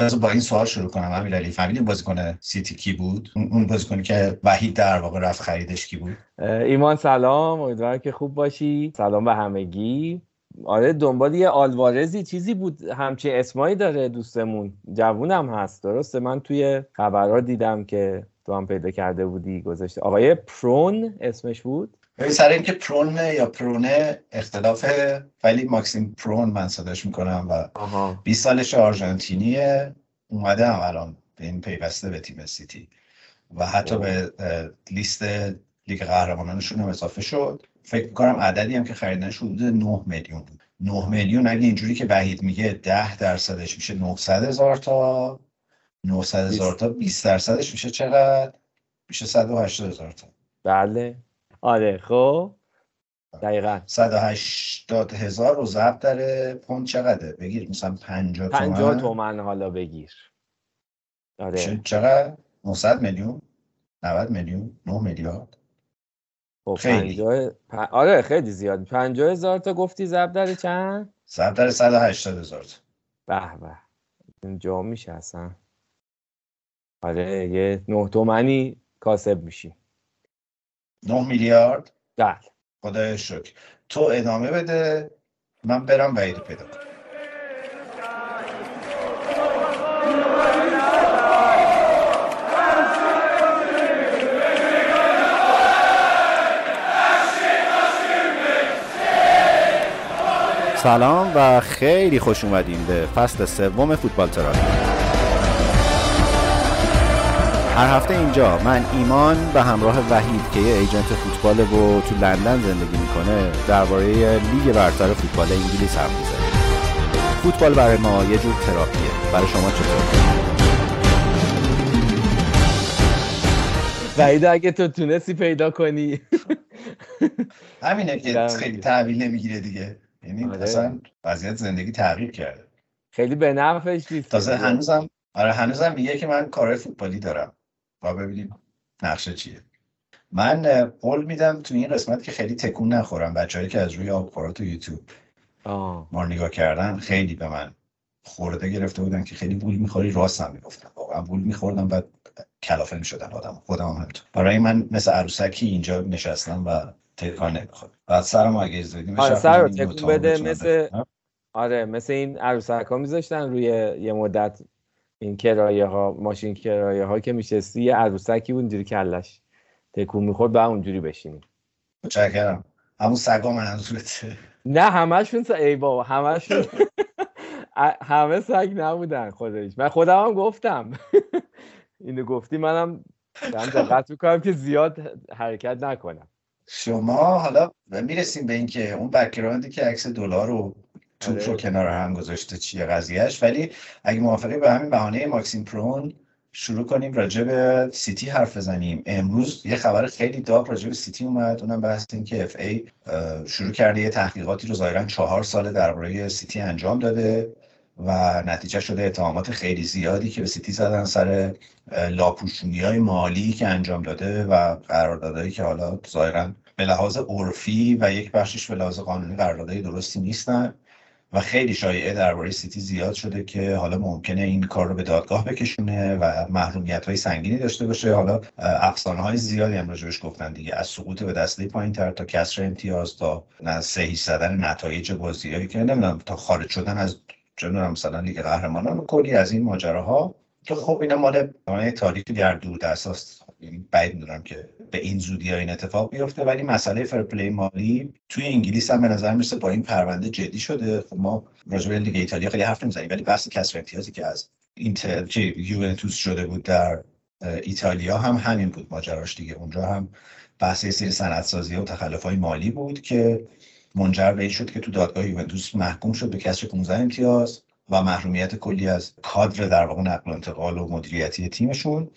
بذار با این سوال شروع کنم امیرعلی فهمیدین بازیکن سیتی کی بود؟ اون بازیکنی که وحید در واقع رفت خریدش کی بود؟ ایمان سلام امیدوارم که خوب باشی. سلام به همگی. آره دنبال یه آلوارزی چیزی بود همچین اسمایی داره دوستمون. جوونم هست درسته؟ من توی خبرها دیدم که تو هم پیدا کرده بودی گذاشته. آقای پرون اسمش بود؟ ببین سر اینکه پرونه یا پرونه اختلاف ولی ماکسیم پرون من صداش می‌کنم و 20 سالش آرژانتینیه اومده هم الان به این پیوسته به تیم سیتی. و حتی به لیست لیگ قهرمانانشون هم اضافه شد. فکر می‌کنم عددی هم که خریدنش حدود 9 میلیون بود. 9 میلیون اگه اینجوری که وحید میگه 10 درصدش میشه 900 هزار تا. 900 هزار تا 20 درصدش میشه چقدر؟ میشه 180 هزار تا. بله. آره خب. دقیقا. 180 هزار رو ضبط داره پوند چقدره؟ بگیر مثلا 50 تومن. 50 تومن حالا بگیر. آره. چقدر؟ 900 میلیون؟ 90 میلیون؟ 9 میلیارد؟ خب خیلی. آره خیلی زیاد. 50 هزار تا گفتی ضبط داره چند؟ ضبط داره 180 هزار تا. به به. اینجا میشه اصلا. آره یه 9 تومنی کاسب میشی. 9 میلیارد. بله. خدای شکر. تو ادامه بده. من برم وعید پیدا کنم. سلام و خیلی خوش اومدیم به فصل سوم فوتبال تراپی هر هفته اینجا. من ایمان به همراه وحید که یه ایجنت فوتبال و تو لندن زندگی می‌کنه درباره لیگ برتر فوتبال انگلیس حرف می‌زنیم. فوتبال برای ما یه جور تراپیه. برای شما چطور؟ وحید اگه تو تونستی پیدا کنی. همینه که خیلی تحویل نمی‌گیره دیگه. یعنی آره. اصلا وضعیت زندگی تغییر کرده. خیلی به نفعش نیست. تازه هنوزم آره هنوزم میگه که من کار فوتبالی دارم. با ببینیم نقشه چیه. من قول میدم تو این قسمت که خیلی تکون نخورم. بچه‌ای که از روی آب تو یوتیوب. ما نگاه کردن خیلی به من خورده گرفته بودن که خیلی بول می‌خوری راست هم می‌گفتن. واقعا بول میخوردم و کلافه می‌شدن آدم. خودم هم همینطور. برای من مثل عروسکی اینجا نشستم و تکان نمی‌خواد بعد سرم اگه از بدیم آره سر تکون بده مثل آره مثل این عروسک ها میذاشتن روی یه مدت. این کرایه ها ماشین کرایه ها که میشستی یه عروسکی بود اینجوری کلش تکون می‌خورد به اونجوری بشینیم. چکرم همون سگا منظورته نه همشون س... ای بابا همشون همه سگ نبودن خودش. من خودم هم گفتم. اینو گفتی منم دارم دقت می‌کنم که زیاد حرکت نکنم. شما حالا می‌رسیم به اینکه اون background ی که عکس دلار رو توپ رو آره. کنار هم گذاشته چیه قضیهش ولی اگه موافقی به همین بهانه ماکسیم پرون شروع کنیم راجع به سیتی حرف بزنیم. امروز یه خبر خیلی داغ راجع به سیتی اومد اونم بحث این که FA شروع کرده یه تحقیقاتی رو ظاهرا چهار سال درباره سیتی انجام داده و نتیجه شده اتهامات خیلی زیادی که به سیتی زدن سر لاپوشونی های مالی که انجام داده و قراردادهایی که حالا ظاهرا به لحاظ عرفی و یک بخشش به لحاظ قانونی قراردادهای درستی نیستن. و خیلی شایعه درباره سیتی زیاد شده که حالا ممکنه این کار رو به دادگاه بکشونه و محرومیت های سنگینی داشته باشه. حالا افسانه های زیادی هم راجبش گفتن دیگه. از سقوط به دسته پایین تر تا کسر امتیاز تا سهی زدن نتایج بازیایی که نمی‌دونم تا خارج شدن از جنون مثلا لیگ قهرمانان کلی از این ماجراها. که خب اینا مال تاریخ در دور دست بعید می‌دونم که به این زودی ها این اتفاق بیفته. ولی مسئله fair play مالی توی انگلیس هم به نظر می‌رسه با این پرونده جدی شده. خب ما راجع به لیگ ایتالیا خیلی حرف نمی‌زنیم ولی بحث کسر امتیازی که از اینتر که یوونتوس شده بود در ایتالیا هم همین بود ماجراش دیگه. اونجا هم بحث سری سندسازی و تخلف های مالی بود که منجر به این شد که تو دادگاه یوونتوس محکوم شد به کسر 15 امتیاز و محرومیت کلی از کادر در واقع نقل و انتقال و مدیریتی تیمشون.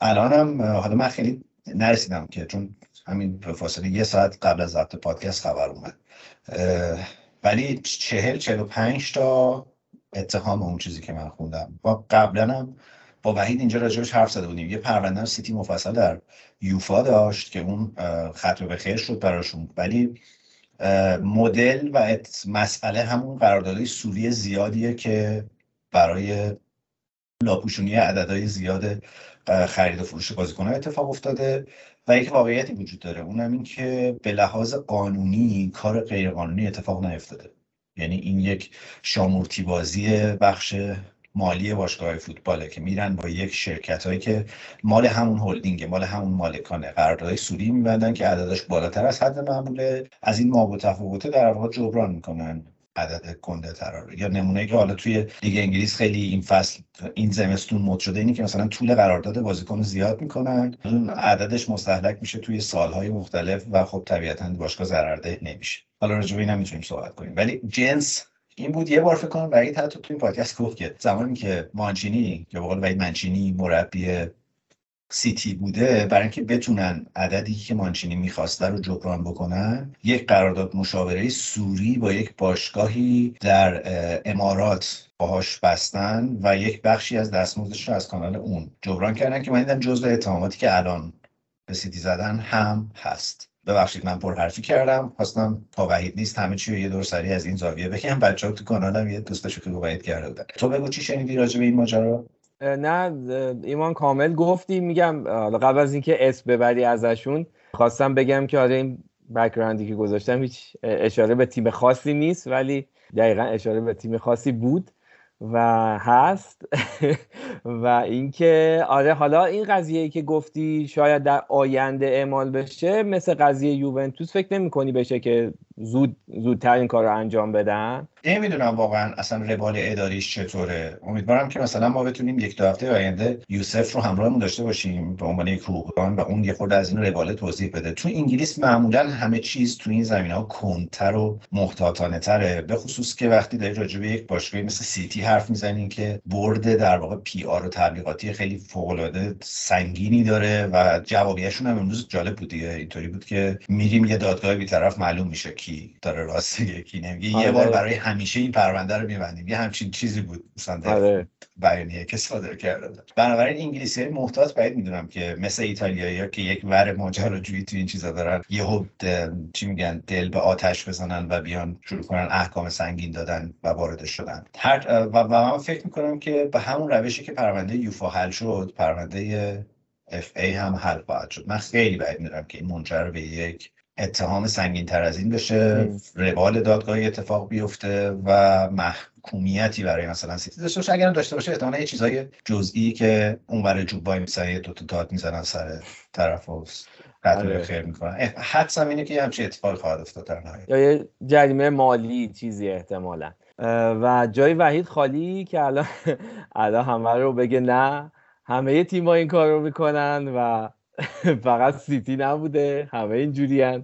الان هم حالا من خیلی نرسیدم که چون همین فاصله یه ساعت قبل از ضبط پادکست خبر اومد. ولی چهل چهل و پنج تا اتهام اون چیزی که من خوندم. و قبلا هم با وحید اینجا راجبش حرف زده بودیم. یه پرونده سیتی مفصل در یوفا داشت که اون خط به خیر شد براشون. ولی مدل و مسئله همون قراردادهای سوری زیادیه که برای لاپوشونی عددهای زیاد خرید و فروش بازیکن‌ها اتفاق افتاده و یک واقعیتی وجود داره. اونم این که به لحاظ قانونی کار غیرقانونی اتفاق نیفتاده. یعنی این یک شامورتی بازی بخش مالی باشگاه فوتباله که میرن با یک شرکت هایی که مال همون هلدینگ مال همون مالکانه قراردادهای سودی میبندن که عددش بالاتر از حد معموله. از این ما تفاوته در واقع جبران می‌کنن. عدد کنده ترار یا نمونه که حالا توی لیگ انگلیس خیلی این فصل این زمستون مد شده اینی که مثلا طول قرارداد بازیکن زیاد می‌کنن. عددش مستحلک میشه توی سالهای مختلف و خب طبیعتا باشگاه ضررده نمیشه. حالا راجع به صحبت کنیم. ولی جنس این بود. یه بار فکر کنم وحید حتی تو این پادکست گفت که زمانی که مانچینی یا به قول منچینی مربی سیتی بوده برای اینکه بتونن عددی که مانچینی می‌خواسته رو جبران بکنن یک قرارداد مشاوره سوری با یک باشگاهی در امارات باهاش بستن و یک بخشی از دستمزدش رو از کانال اون جبران کردن که من دیدم جزء اتهاماتی که الان به سیتی زدن هم هست. ببخشید من پر حرفی کردم خواستم تا وحید نیست همه چی رو یه دور سری از این زاویه بگم. بچه‌ها تو کانالم یه دوستاشو که وحید کرده بودن. تو بگو چی شنیدی راجع به این ماجرا؟ نه ایمان کامل گفتی میگم قبل از اینکه اسم ببری ازشون خواستم بگم که آره این بک‌گراندی که گذاشتم هیچ اشاره به تیم خاصی نیست ولی دقیقا اشاره به تیم خاصی بود و هست. و اینکه آره حالا این قضیه که گفتی شاید در آینده اعمال بشه مثل قضیه یوونتوس فکر نمی کنی بشه که زود زودتر این کار رو انجام بدن؟ نمی‌دونم واقعا اصلا روال اداریش چطوره. امیدوارم که مثلا ما بتونیم یک دو هفته آینده یوسف رو همراهمون داشته باشیم به عنوان یک روحان و اون یه خورده از این روال توضیح بده. تو انگلیس معمولا همه چیز تو این زمین ها کنتر و محتاطانه تره به خصوص که وقتی داری راجع به یک باشگاهی مثل سیتی حرف می‌زنین که برد در واقع پی آر و تبلیغاتی خیلی فوق العاده سنگینی داره و جوابیشون هم امروز جالب بود اینطوری بود که میریم یه دادگاه بیطرف معلوم میشه کی داره راست کی نمیگه. یه بار برای همیشه این پرونده رو میبندیم. یه همچین چیزی بود مثلا آره. بیانیه که صادر کرده بنابراین انگلیسی های محتاط باید می‌دونم که مثل ایتالیایی که یک ور ماجراجویی تو این چیزا دارن یهو چی میگن دل به آتش بزنن و بیان شروع کنن احکام سنگین دادن و وارد شدن. هر و, من فکر می‌کنم که به همون روشی که پرونده یوفا حل شد پرونده اف ای هم حل خواهد شد. من خیلی باید می‌دونم که این منجر به یک اتهام سنگین تر از این بشه روال دادگاهی اتفاق بیفته و محکومیتی برای مثلا سیتی. داشته باشه اگر داشته باشه احتمالا یه چیزای جزئی که اون برای جوب بای میسن یه دوتا داد می‌زنن سر طرف هست آره. خیر می‌کنن. حدسم اینه که همچین اتفاقی خواهد افتاد در نهایت. یا یه جریمه مالی چیزی احتمالا. و جای وحید خالی که الان الان همه رو بگه نه همه تیم‌ها این کار رو می‌کنن و فقط سیتی نبوده همه اینجوری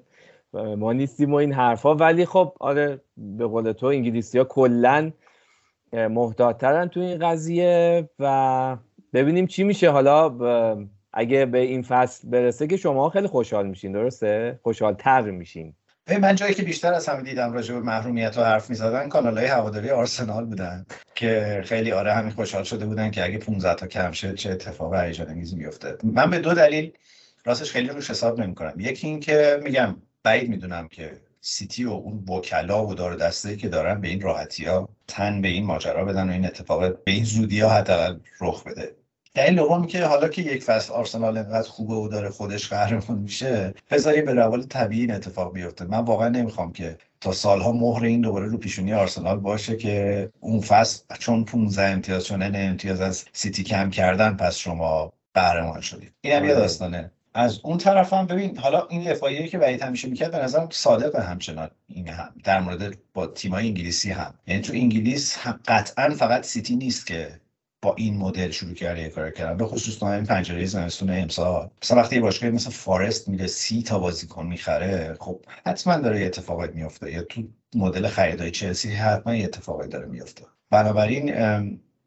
ما نیستیم و این حرفا. ولی خب آره به قول تو انگلیسی ها کلا محتاطترن تو این قضیه و ببینیم چی میشه. حالا اگه به این فصل برسه که شما خیلی خوشحال میشین درسته؟ خوشحال تر میشین. من جایی که بیشتر از همه دیدم راجع به محرومیت و حرف کانال های هواداری آرسنال بودن که خیلی آره همین خوشحال شده بودن که اگه 15 تا کم شد چه اتفاق هیجان انگیزی میفته من به دو دلیل راستش خیلی روش حساب نمی‌کنم. یکی این که میگم بعید می‌دونم که سیتی و اون وکلا و دار دسته که دارن به این راحتی ها تن به این ماجرا بدن و این اتفاق به این زودی ها حداقل رخ بده. دلیل دوم که حالا که یک فصل آرسنال انقدر خوبه و داره خودش قهرمان میشه بذاری به روال طبیعی این اتفاق بیفته. من واقعا نمی‌خوام که تا سالها مهر این دوباره رو پیشونی آرسنال باشه که اون فصل چون 15 امتیاز چون امتیاز از سیتی کم کردن پس شما قهرمان شدید. اینم یه آره. داستانه. از اون طرف هم ببین حالا این دفاعیه که وحید همیشه می‌کرد به نظرم صادق همچنان این هم در مورد با تیمای انگلیسی هم. یعنی تو انگلیس هم قطعا فقط سیتی نیست که با این مدل شروع کرده کار کردن. به خصوص تو این پنجره زمستون امسال. مثلا وقتی باشگاه مثل فارست میره سی تا بازیکن می‌خره خب حتما داره یه اتفاقات میفته یا تو مدل خریدای چلسی حتما یه اتفاقی داره میفته بنابراین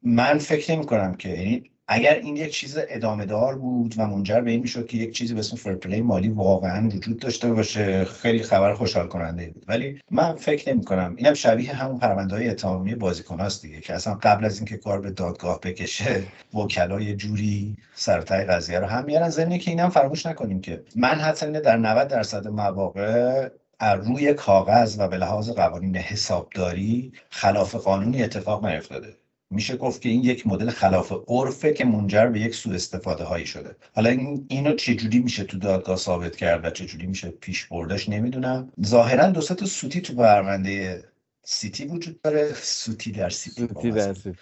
من فکر نمی کنم که یعنی اگر این یک چیز ادامه دار بود و منجر به این می‌شد که یک چیزی به اسم فرپلی مالی واقعا وجود داشته باشه خیلی خبر خوشحال کننده بود. ولی من فکر نمی کنم اینم شبیه همون پرونده های اتهامی بازیکن هست دیگه که اصلا قبل از اینکه کار به دادگاه بکشه وکلا یه جوری سرتای قضیه رو هم میارن. ضمن که اینم فراموش نکنیم که من حتی در 90 درصد مواقع روی کاغذ و به لحاظ قوانین حسابداری خلاف قانونی اتفاق نیفتاده. میشه گفت که این یک مدل خلاف عرفه که منجر به یک سوء استفاده هایی شده. حالا این اینو چجوری میشه تو دادگاه ثابت کرد و چجوری میشه پیش بردش نمی‌دونم. ظاهرا دو تا سوتی تو پرونده سیتی وجود داره. سوتی در سیتی سوتی در سیتی.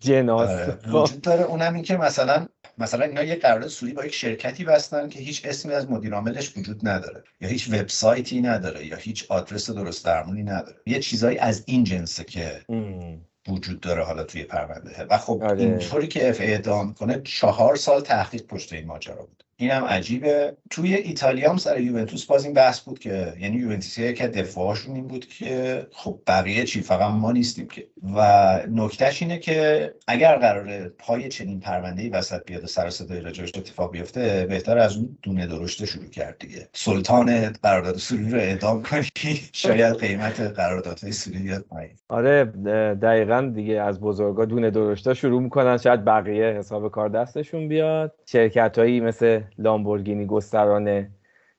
جناس آره، وجود داره. اونم این که مثلا مثلا اینا یه قرارداد سودی با یک شرکتی بستن که هیچ اسمی از مدیر عاملش وجود نداره. یا هیچ وبسایتی نداره یا هیچ آدرس درست درمونی نداره. یه چیزایی از این جنسه که وجود داره حالا توی پرونده و خب آره. اینطوری که اف اعدام کنه چهار سال تحقیق پشت این ماجرا بود اینم عجیبه. توی ایتالیا هم سر یوونتوس باز این بحث بود که یعنی یوونتوسی که دفاعشون این بود که خب بقیه چی فقط ما نیستیم که. و نکتهش اینه که اگر قرار پای چنین پرونده ای وسط بیاد و سر صدای راجعش اتفاق بیفته بهتر از اون دونه درشته شروع کرد دیگه. سلطان قرارداد سوری رو اعدام کنی شاید قیمت قراردادهای سوری بیاد پایین. آره دقیقا دیگه از بزرگا دونه درشته شروع می‌کنن شاید بقیه حساب کار دستشون بیاد. شرکت هایی مثل لامبورگینی گستران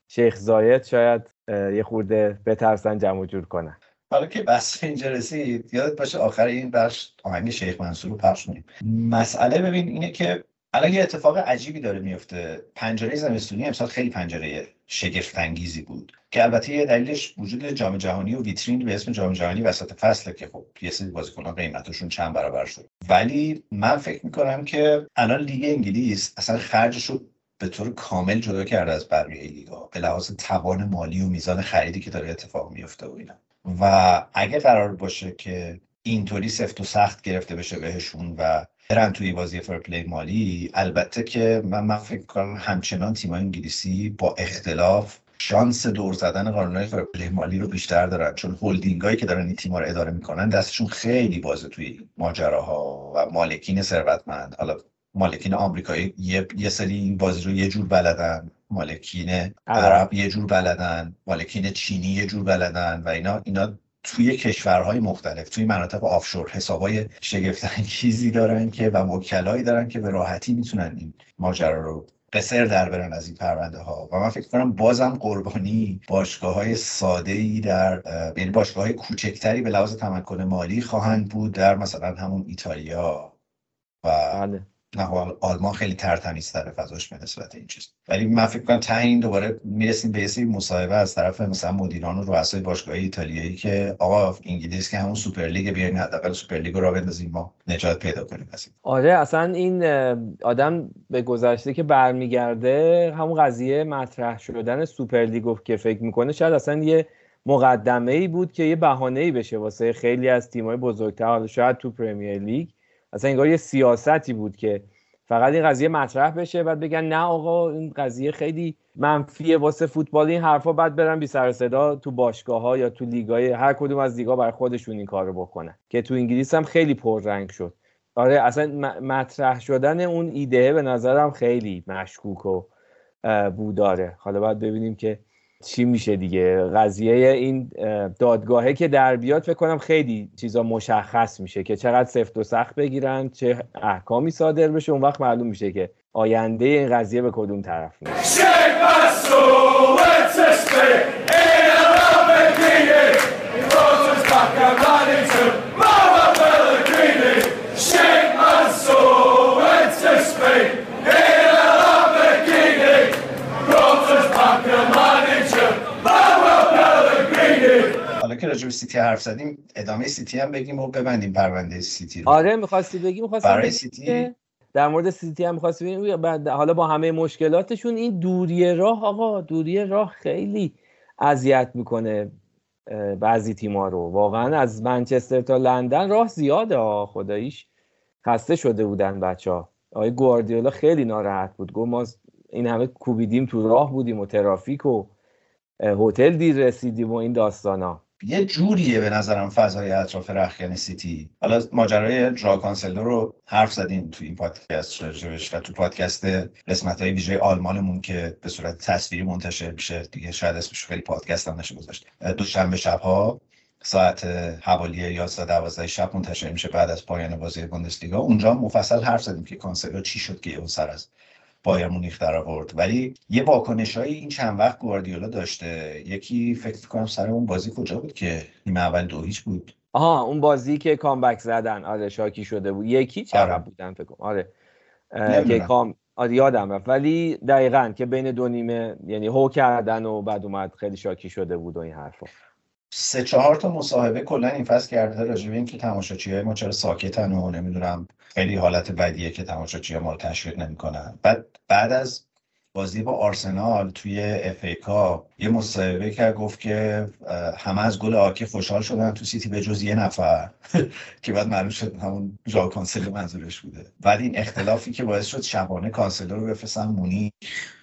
شیخ زاید شاید یه خورده بترسن جمع جور کنن. حالا که بس اینجا رسید یادت باشه آخر این بخش آهنگ شیخ منصور رو پخش کنیم مسئله ببین اینه که الان یه اتفاق عجیبی داره میفته پنجره زمستونی امسال خیلی پنجره شگفت انگیزی بود که البته یه دلیلش وجود جام جهانی و ویترین به اسم جام جهانی وسط فصله که خب یه سری بازیکنان قیمتشون چند برابر شد. ولی من فکر می‌کنم که الان لیگ انگلیس اصلا خرجش رو به طور کامل جدا کرده از بقیه لیگا به لحاظ توان مالی و میزان خریدی که داره اتفاق میفته و اینا. و اگه قرار باشه که اینطوری سفت و سخت گرفته بشه بهشون و برن توی بازی فرپلی مالی البته که من, من فکر کنم همچنان تیم انگلیسی با اختلاف شانس دور زدن قانونهای فرپلی مالی رو بیشتر دارن. چون هلدینگ هایی که دارن این تیم‌ها رو اداره می‌کنن دستشون خیلی بازه توی ماجراها و مالکین ثروتمند. حالا مالکین آمریکایی یه, یه سری این بازی رو یه جور بلدن. مالکین عرب یه جور بلدن. مالکین چینی یه جور بلدن و اینا اینا توی کشورهای مختلف توی مناطق offshore حسابای شگفتانگیزی دارن که و وکلایی دارن که به راحتی می‌تونن این ماجرا رو قسر در برن از این پرونده ها و من فکر کنم بازم قربانی باشگاه های ساده ای در یعنی باشگاه های کوچکتری به لحاظ تمکن مالی خواهند بود در مثلا همون ایتالیا و بله. نه آلمان خیلی ترتمیزتره فضاش به نسبت این چیز. ولی من فکر کنم ته این دوباره می‌رسیم به یه مصاحبه از طرف مثلا مدیران و رؤسای باشگاه ایتالیایی که آقا انگلیس که همون سوپرلیگ بیاین حداقل سوپرلیگ رو را بندازیم ما نجات پیدا کنیم از آره اصلا این آدم به گذشته که برمیگرده همون قضیه مطرح شدن سوپرلیگ که فکر می‌کنه شاید اصلا یه مقدمه ای بود که یه بهانه ای بشه واسه خیلی از تیم‌های بزرگتر. حالا شاید تو Premier League اصلا انگار یه سیاستی بود که فقط این قضیه مطرح بشه بعد بگن نه آقا این قضیه خیلی منفیه واسه فوتبال این حرفا بعد برن بی سر صدا تو باشگاه ها یا تو لیگای هر کدوم از لیگا بر خودشون این کارو بکنن که تو انگلیس هم خیلی پررنگ شد. آره اصلا مطرح شدن اون ایده به نظرم خیلی مشکوک و بوداره. حالا باید ببینیم که چی میشه دیگه قضیه این دادگاهه که در بیاد فکر کنم خیلی چیزا مشخص میشه که چقدر سفت و سخت بگیرن چه احکامی صادر بشه اون وقت معلوم میشه که آینده این قضیه به کدوم طرف میشه راجع به سیتی حرف زدیم ادامه سیتی هم بگیم و ببندیم پرونده سیتی رو. آره می‌خواستی بگیم می‌خواستی برای سیتی؟ در مورد سیتی هم می‌خواستی بگیم حالا با همه مشکلاتشون این دوری راه آقا دوری راه خیلی اذیت می‌کنه بعضی تیما رو. واقعا از منچستر تا لندن راه زیاده خداییش. خسته شده بودن بچه ها آقای گواردیولا خیلی ناراحت بود. گفت ما این همه کوبیدیم تو راه بودیم و ترافیک و هتل دیر رسیدیم و این داستانا. یه جوریه به نظرم فضای اطراف رختکن سیتی حالا ماجرای ژائو کانسلو رو حرف زدیم تو این پادکست و تو پادکست قسمت های ویژه آلمانمون که به صورت تصویری منتشر میشه. دیگه شاید اسمش خیلی پادکست هم نشه گذاشت. دوشنبه شبها ساعت حوالی 11 12 شب منتشر میشه بعد از پایان بازی بوندسلیگا. اونجا مفصل حرف زدیم که کانسلو چی شد که اون سر از بایر مونیخ در آورد. ولی یه واکنش این چند وقت گواردیولا داشته. یکی فکر کنم سر اون بازی کجا بود که نیمه اول دو هیچ بود؟ آها اون بازی که کامبک زدن. آره شاکی شده بود. یکی چرا آره. بودن فکر کنم. آره. که کام آره یادم رفت. ولی دقیقا که بین دو نیمه یعنی هو کردن و بعد اومد خیلی شاکی شده بود و این حرفا. سه چهار تا مصاحبه کلا این فصل کرده. راجع به اینکه تماشاچی های ما چرا ساکتن و نمی‌دونم خیلی حالت بدیه که تماشاچی ما رو تشویق نمی‌کنن. بعد بعد از بازی با آرسنال توی FA Cup یه مصاحبه کرد گفت که همه از گل آکی خوشحال شدن تو سیتی به جز یه نفر. که بعد معلوم شد همون ژائو کانسلو منظورش بوده. بعد این اختلافی که باعث شد شبانه کانسلو رو بفرستن مونیخ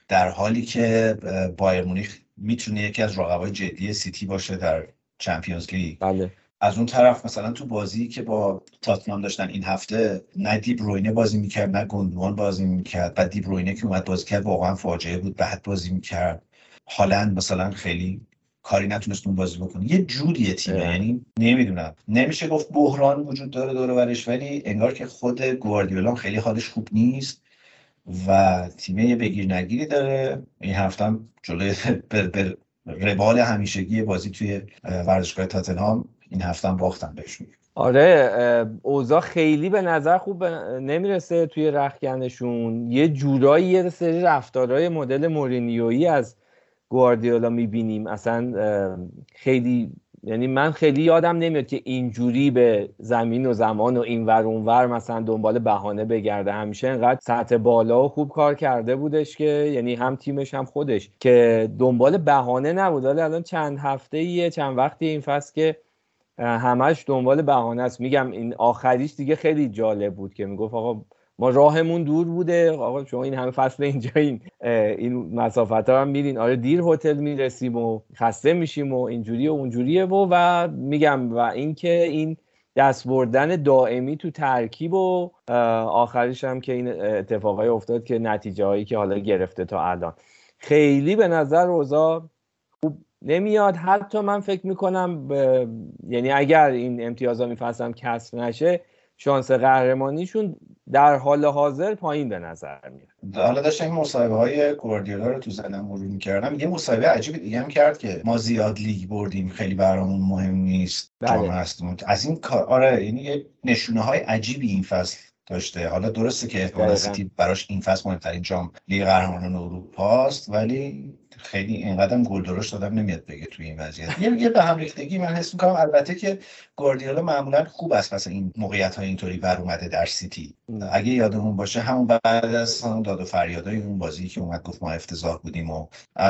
در حالی که بایر مونیخ می‌تونه یکی از رقبای جدی سیتی باشه در Champions League. بله. از اون طرف مثلا تو بازی که با تاتنام داشتن این هفته نه دیبروینه بازی می‌کرد نه گوندوان بازی می‌کرد. بعد دیبروینه که اومد بازی کرد واقعا فاجعه بود بعد بازی می‌کرد. هالند مثلا خیلی کاری نتونست اون بازی بکنه. یه جوریه تیمه اه. یعنی نمی‌دونم. نمیشه گفت بحران وجود داره دور و برش ولی انگار که خود گواردیولا خیلی حالش خوب نیست و تیمه یه بگیر نگیری داره. این هفته هم جلوی به به روال همیشگی بازی توی اه، ورزشگاه تاتنهام این هفته هم باختن بهشون آره اوضاع خیلی به نظر خوب نمی‌رسه توی رخکندشون. یه جورایی یه سری رفتارهای مدل مورینیویی از گواردیولا می‌بینیم. اصلا خیلی یعنی من خیلی یادم نمیاد که اینجوری به زمین و زمان و اینور اونور مثلا دنبال بهانه بگرده. همیشه انقدر سطح بالا و خوب کار کرده بودش که یعنی هم تیمش هم خودش که دنبال بهانه نبود. ولی الان چند هفته یه چند وقتی این فصل که همش دنبال بهانه است. میگم این آخریش دیگه خیلی جالب بود که می‌گفت آقا ما راهمون دور بوده. آقا شما این همه فصل اینجا این این مسافت ها هم میرین آره دیر هتل می‌رسیم و خسته میشیم و اینجوری و اونجوریه و و میگم و اینکه این دست بردن دائمی تو ترکیب و آخرش هم که این اتفاقای افتاد که نتیجه هایی که حالا گرفته تا الان. خیلی به نظر اوضاع نمیاد. حتی من فکر می‌کنم ب... یعنی اگر این امتیازا میفصلم کسب نشه شانس قهرمانیشون در حال حاضر پایین به نظر میاد. حالا داشتم این مصاحبه های گواردیولا رو تو ذهنم مرور می‌کردم. یه مصاحبه عجیب دیگه هم کرد که ما زیاد لیگ بردیم خیلی برامون مهم نیست بله. جام هستیم از این کار آره یعنی یه نشونه های عجیبی این فصل داشته. حالا درسته که احتمالاً دقیقاً. سیتی براش این فصل مهمترین جام لیگ قهرمانان اروپاست ولی خیلی اینقدر گل درشت دادم نمیاد بگه توی این وضعیت. یه یه به هم ریختگی من حس می‌کنم. البته که گواردیولا معمولا خوب است پس این موقعیت های اینطوری بر اومده در سیتی. اگه یادمون باشه همون بعد از همون داد و فریادای اون بازی که اومد گفت ما افتضاح بودیم و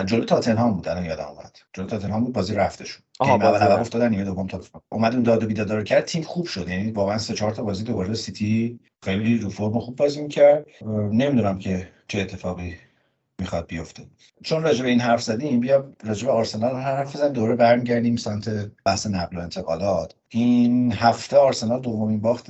جلو تاتنهام بود الان یادم اومد. جلو تاتنهام بود بازی رفته شد آها، تیم اول بازی عقب. افتادن نیمه دوم تا اومد اون داد و بیداد رو کرد تیم خوب شد. یعنی واقعا سه چهار تا بازی دوباره سیتی خیلی رو فرم خوب بازی می‌کرد. نمی‌دونم که چه اتفاقی می‌خواد بیفته. چون راجع به این حرف زدیم بیا راجع به آرسنال حرف بزنیم دوره برمیگردیم سمت بحث نقل و انتقالات. این هفته آرسنال دومین باخت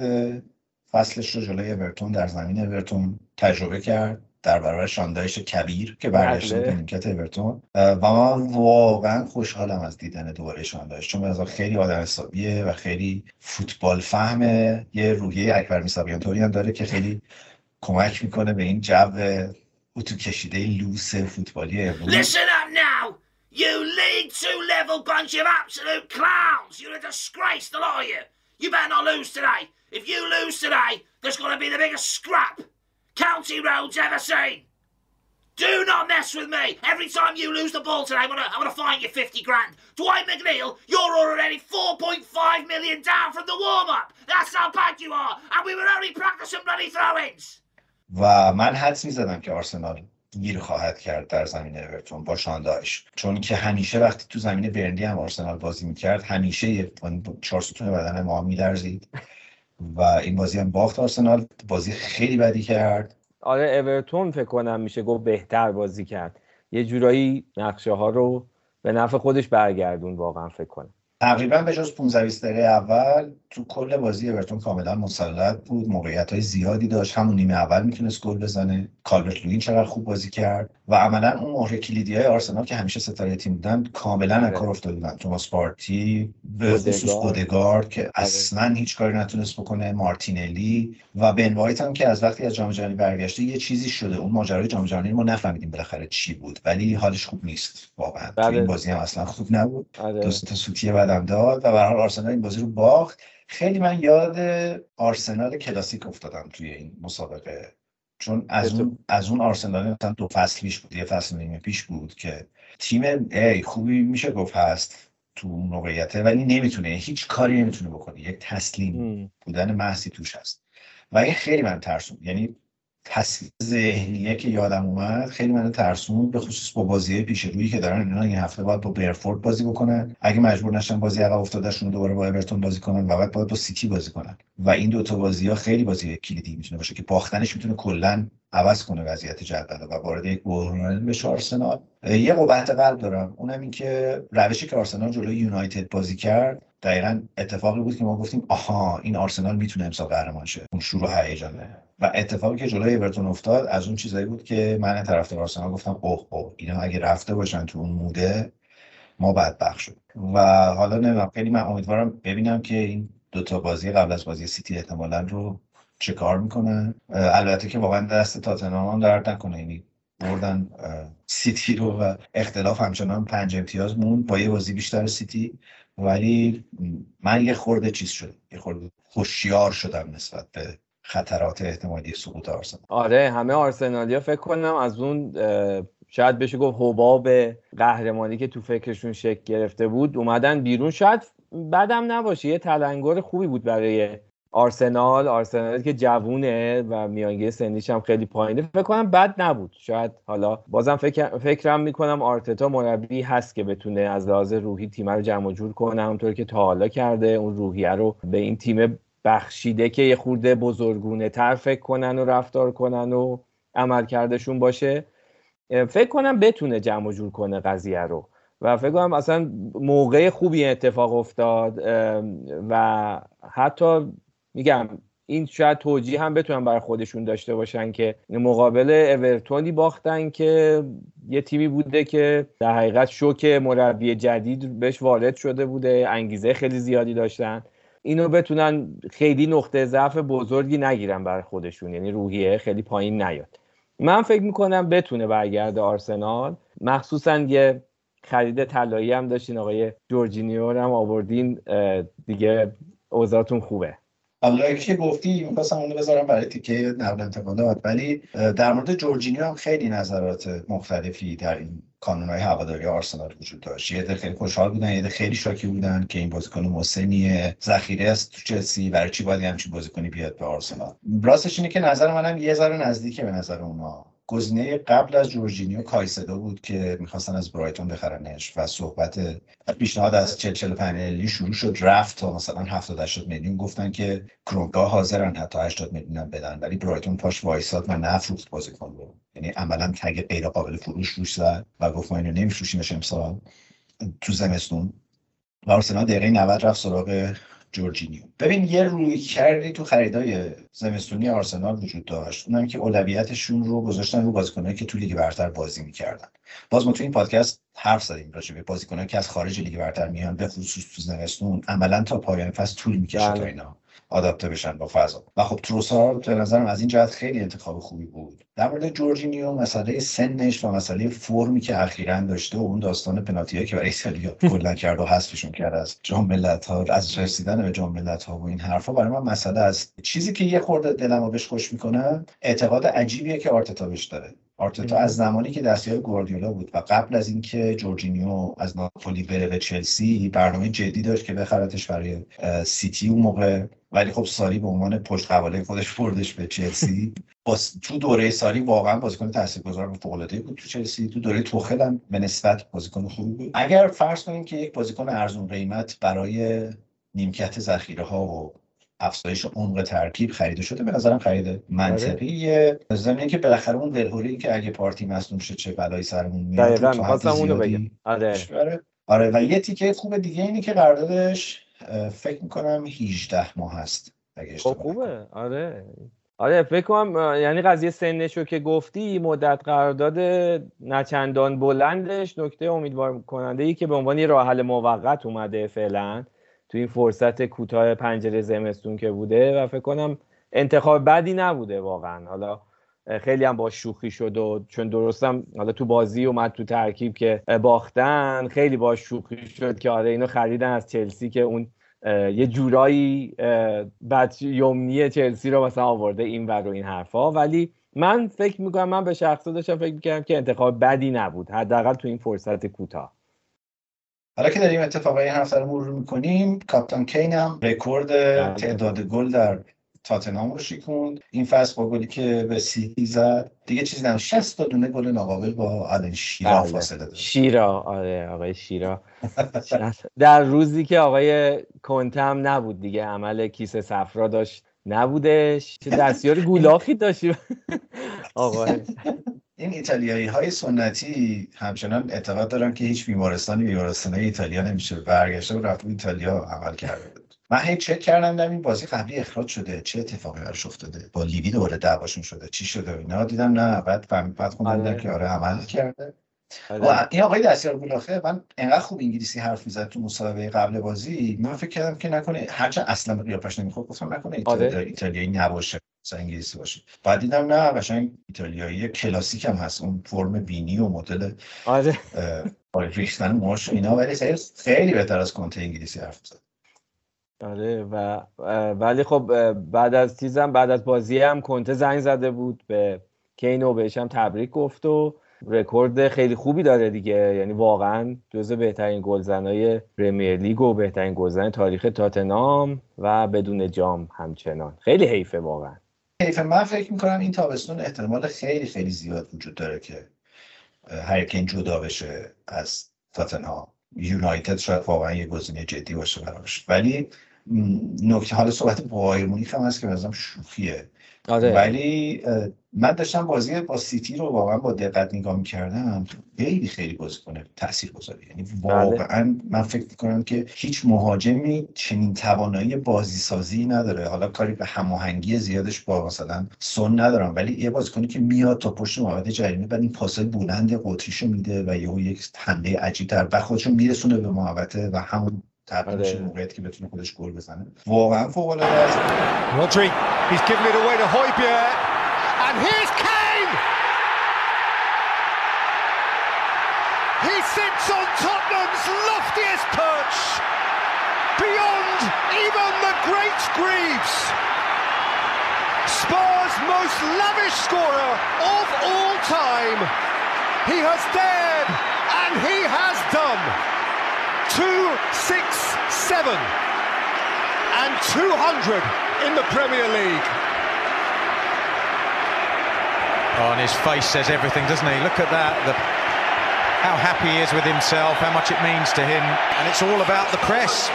فصلش رو جلوی اورتون در زمین اورتون تجربه کرد در برابر شاندایش کبیر که برگشته بله. به نیمکت اورتون. و من واقعا خوشحالم از دیدن دوباره شاندایش چون نظرم خیلی آدم حسابیه و خیلی فوتبال فهمه. یه روحیه اکبر میسابیان طوری هم داره که خیلی کمک می‌کنه به این جو Listen up now! You League Two level bunch of absolute clowns! You're a disgrace, to lot of you! You better not lose today. If you lose today, there's going to be the biggest scrap County Road's ever seen. Do not mess with me. Every time you lose the ball today, I'm going to I'm gonna fine you 50 grand. Dwight McNeil, you're already 4.5 million down from the warm up. That's how bad you are. And we were only practicing bloody throw ins. و من حدس می‌زدم که آرسنال گیر خواهد کرد در زمین اورتون با شاندایش چون که همیشه وقتی تو زمین برنلی هم آرسنال بازی می‌کرد همیشه یه- چهار ستون بدن ما میلرزید. و این بازی هم باخت آرسنال. بازی خیلی بدی کرد. آره اورتون فکر کنم میشه گفت بهتر بازی کرد. یه جورایی نقشه ها رو به نفع خودش برگردون واقعا فکر کنم. تقریبا به جز 15 20 دقیقه اول تو کل بازی اورتون کاملا مسلط بود. موقعیت های زیادی داشت. همون نیمه اول می‌تونست گل بزنه. کالورت لوین چقدر خوب بازی کرد و عملا اون مهره کلیدی های آرسنال که همیشه ستاره تیم بودن کاملا از آره. کار افتاده بودن. توماس پارتی به خصوص اودگارد. که اصلا هیچ کاری نتونست بکنه. مارتینلی و بن وایت هم که از وقتی از جام جهانی برگشته یه چیزی شده. اون ماجرای جام جهانی ما نفهمیدیم بالاخره چی بود. ولی حالش خوب نیست. واقعا. تو بله. این بازی هم اصلا خوب نبود. آره. دو تا سوتی بعد خودم داد و به حال آرسنال این بازی رو باخت. خیلی من یاد آرسنال کلاسیک افتادم توی این مسابقه. چون از اون از اون آرسنال مثلا دو فصل پیش بود یه فصل نیمه پیش بود که تیم ای خوبی میشه گفت هست تو موقعیته ولی نمی‌تونه هیچ کاری نمی‌تونه بکنه. یک تسلیم بودن محضی توش هست. و این خیلی من ترسون یعنی تصویر ذهنیه که یادم اومد خیلی من ترسون به خصوص با بازی پیش روی که دارن اینا این هفته باید با برفورد بازی بکنن. اگه مجبور نشن بازی عقب افتادهشون دوباره با اورتون بازی کنن و بعد باید با سیتی بازی کنن. و این دوتا بازی ها خیلی بازی کلیدی می‌تونه باشه که باختنش می‌تونه کلا عوض کنه وضعیت جدول و وارد یک بحران بشه آرسنال. یه قبحت قلب دارم اونم این که روشی که آرسنال جلوی یونایتد بازی کرد دقیقا اتفاقی بود که ما گفتیم آها این آرسنال می‌تونه امسال قهرمان شه. اون شروع هیجانه. و اتفاقی که جلوی اورتون افتاد از اون چیزایی بود که من طرفدار آرسنال گفتم اوه اوه اینا اگه رفته باشن تو اون موده ما بدبخت شد. و حالا نمی‌دونم خیلی من امیدوارم ببینم که این دوتا بازی قبل از بازی سیتی احتمالا رو چه کار می‌کنن. البته که واقعا دست تاتنهام هم درد نکنه. یعنی بردن سیتی رو و اختلاف همچنان پنج امتیاز مون با یه بازی بیشتر سیتی. ولی من یه خورده چیز شدم یه خورده خوشیار شدم نسبت به خطرات احتمالی سقوط آرسنال. آره همه آرسنالیا فکر کنم از اون شاید بشه گفت حباب قهرمانی که تو فکرشون شکل گرفته بود اومدن بیرون. شاید بدم نباشه یه تلنگر خوبی بود برای آرسنال. آرسنال که جوونه و میانگین سنیش هم خیلی پایینه. فکر کنم بد نبود. شاید حالا بازم فکر فکرم می‌کنم آرتتا مربی هست که بتونه از لحاظ روحی تیم رو جمع جور کنه. همونطور که تا حالا کرده اون روحیه رو به این تیم بخشیده که یه خورده بزرگونه تر فکر کنن و رفتار کنن و عمل کردشون باشه فکر کنم بتونه جمع جور کنه قضیه رو. و فکر کنم اصلا موقع خوبی اتفاق افتاد و حتی میگم این شاید توجیه هم بتونن برای خودشون داشته باشن که مقابل اورتونی باختن که یه تیمی بوده که در حقیقت شوک مربی جدید بهش وارد شده بوده انگیزه خیلی زیادی داشتن. اینو بتونن خیلی نقطه ضعف بزرگی نگیرن برای خودشون. یعنی روحیه خیلی پایین نیاد. من فکر می‌کنم بتونه برگرده آرسنال. مخصوصا یه خرید طلایی هم داشتین. آقای جورجینیو هم آوردین دیگه اوضاعتون خوبه. حالا که گفتی می‌خواستم اونو بذارم برای تیکه نقل انتقالات ولی در مورد جورجینیو هم خیلی نظرات مختلفی در این کانون های هواداری آرسنال وجود داشت. یه ده خیلی خوشحال بودن یه ده خیلی شاکی بودن که این بازیکن مسنیه ذخیره است تو چلسی برای چی باید همچین بازیکنی بیاد به آرسنال؟ راستش اینه که نظر منم یه ذره نزدیکه به نظر اونا. گزینه قبل از جورجینیو کایسدو بود که می‌خواستن از برایتون بخرنش و صحبت پیشنهاد از 40 45 میلیون شروع شد رفت تا مثلا 70 80 میلیون. گفتن که کرونگا حاضرن حتی 80 میلیون بدن ولی برایتون پاش وایساد و نفروخت بازیکن رو. یعنی عملا تگ غیر قابل فروش روش زد و گفت ما اینو نمیفروشیمش امسال تو زمستون. و آرسنال دقیقه 90 رفت سراغ جورجینیو. ببین یه رویکردی تو خریدای زمستونی آرسنال وجود داشت. اونم که اولویتشون رو گذاشتن رو بازیکنایی که تو لیگ برتر بازی می‌کردن. باز ما تو این پادکست حرف زدیم راجع به بازیکنایی که از خارج لیگ برتر میان به خصوص تو زمستون عملا تا پایان فصل طول می‌کشه تا اینا. آداپته بشن با فضا. و خب تروسار به نظرم از این جهت خیلی انتخاب خوبی بود. در مورد جورجینیو مسئله سنش و مسئله فرمی که اخیرا داشته و اون داستان پنالتی که برای ایتالیا کلا کرد و حذفشون کرد از جام ها از رسیدن به جام ها و این حرفا برای من مسئله است چیزی که یه خورده دلمو بهش خوش می‌کنه اعتقاد عجیبیه که آرتتا بهش داره. آرتتا از زمانی که دستیار گواردیولا بود و قبل از اینکه جورجینیو از ناپولی بره به چلسی برنامه جدی داشت که بخرتش برای سیتی اون موقع. ولی خب ساری به عنوان پشت قواله خودش بردش به چلسی. تو دوره ساری واقعا بازیکن تاثیرگذار و فوق‌العاده بود تو چلسی. تو دوره توخل هم به نسبت بازیکن خوبی بود. اگر فرض کنیم که یک بازیکن ارزون قیمت برای نیمکت ذخیره ها و افزایش عمق ترکیب خریده شده به نظرم خرید منطقیه زمینه که بالاخره اون ولهوری که اگه پارتی مصدوم شه چه بلایی سرمون میاد دقیقاً اونو بگم. آره. آره و یه تیکه خوب دیگه اینه که قراردادش فکر می‌کنم 18 ماه هست خب خوبه. آره. آره فکر کنم یعنی قضیه سنشو که گفتی مدت قرارداد نچندان بلندش نکته امیدوار کننده ای که به عنوان راه حل موقت اومده فعلا تو این فرصت کوتاه پنجره زمستون که بوده و فکر کنم انتخاب بدی نبوده واقعا. حالا خیلی هم با شوخی شد و چون درستم حالا تو بازی اومد تو ترکیب که باختن خیلی با شوخی شد که آره اینو خریدن از چلسی که اون یه جورایی بد یومنی چلسی رو مثلا آورده این ور و این حرفا ولی من فکر می‌کنم من به شخصه داشتم فکر می‌کنم که انتخاب بدی نبود حداقل تو این فرصت کوتاه حالا که داریم اتفاقای این هفته رو مرور می‌کنیم کاپتان کین هم رکورد بله. تعداد گل در تاتنهام رو شیکوند این فصل با گلی که به سیتی زد دیگه چیزی نه 60 تا دونه گل ناقابل با آلن شیرا بله. فاصله داره شیرا آره آقای شیرا. در روزی که آقای کنته هم نبود دیگه عمل کیسه صفرا داشت. نبودش. چه دستیار گولاخی داشتی. آقای این ایتالیایی های سنتی همچنان اعتقاد دارن که هیچ بیمارستانی بیمارستان ایتالیا نمیشه برگشته و رفت ایتالیا عمل کرده. من هی چک کردم این بازی قبلی اخراج شده. چه اتفاقی براش افتاده؟ با لیوی دوره دعواشون شده. چی شده اینا؟ دیدم نه بعد بعد خوندم آره. که آره عمل کرده. آره. این آقای دستیار گولاخه من انقدر خوب انگلیسی حرف می‌زد تو مصاحبه قبل بازی. من فکر کردم که نکنه هرچند اصلا قیافش نمی‌خواد گفتم نکنه آره. ایتالیایی نباشه مثلا انگلیسی باشه. بعد دیدم نه قشنگ ایتالیایی کلاسیک هم هست. اون فرم بینی و مدل آره. ریختن موهاش اینا. ولی خیلی خیلی بهتر از کنته انگلیسی حرف زد آره و ولی خب بعد از تیزم بعد از بازی هم کنته زنگ زده بود به کینو بهش هم تبریک گفت و رکورد خیلی خوبی داره دیگه. یعنی واقعا جزو بهترین گلزنای Premier League و بهترین گلزن تاریخ تاتنام و بدون جام همچنان. خیلی حیفه واقعا. حیفه. من فکر می‌کنم این تابستون احتمال خیلی خیلی زیاد وجود داره که هریکین جدا بشه از تاتنهام. یونایتد شاید واقعا یه گزینه جدی باشه براش. ولی نکته حال صحبت با مونیخ هم هست که مثلا شوخیه. آره. ولی من داشتم بازی با سیتی رو واقعا با دقت نگاه می‌کردم خیلی خیلی بازی کنه تاثیر گذاری یعنی بله. واقعا من فکر می‌کنم که هیچ مهاجمی چنین توانایی بازی سازی نداره حالا کاری به هماهنگی زیادش با مثلا سن ندارم ولی یه بازیکنی که میاد تا پشت محوطه جریمه بعد این پاسای بلند قطریشو میده و یهو یک حمله عجیب در و خودشو میرسونه به محوطه و همون تبدیل میشه موقعیت که بتونه خودش گل بزنه واقعا فوق العاده است رودری he's given it away to Højbjerg and here's Kane he sits on Tottenham's loftiest perch beyond even the great Greaves Spurs most lavish scorer of all time he has dared and he has done two, six, seven, and 200 in the Premier League. Oh, and his face says everything, doesn't he? Look at that. The, how happy he is with himself, how much it means to him. And it's all about the press.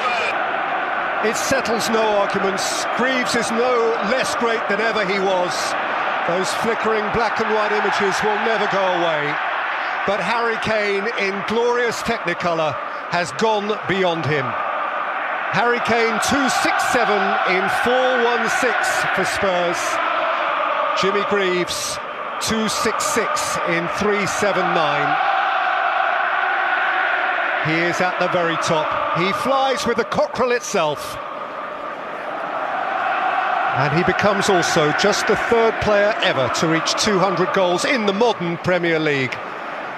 It settles no arguments. Greaves is no less great than ever he was. Those flickering black and white images will never go away. But Harry Kane in glorious Technicolor has gone beyond him. Harry Kane 267 in 416 for Spurs. Jimmy Greaves 266 in 379. He is at the very top. He flies with the cockerel itself. And he becomes also just the third player ever to reach 200 goals in the modern Premier League.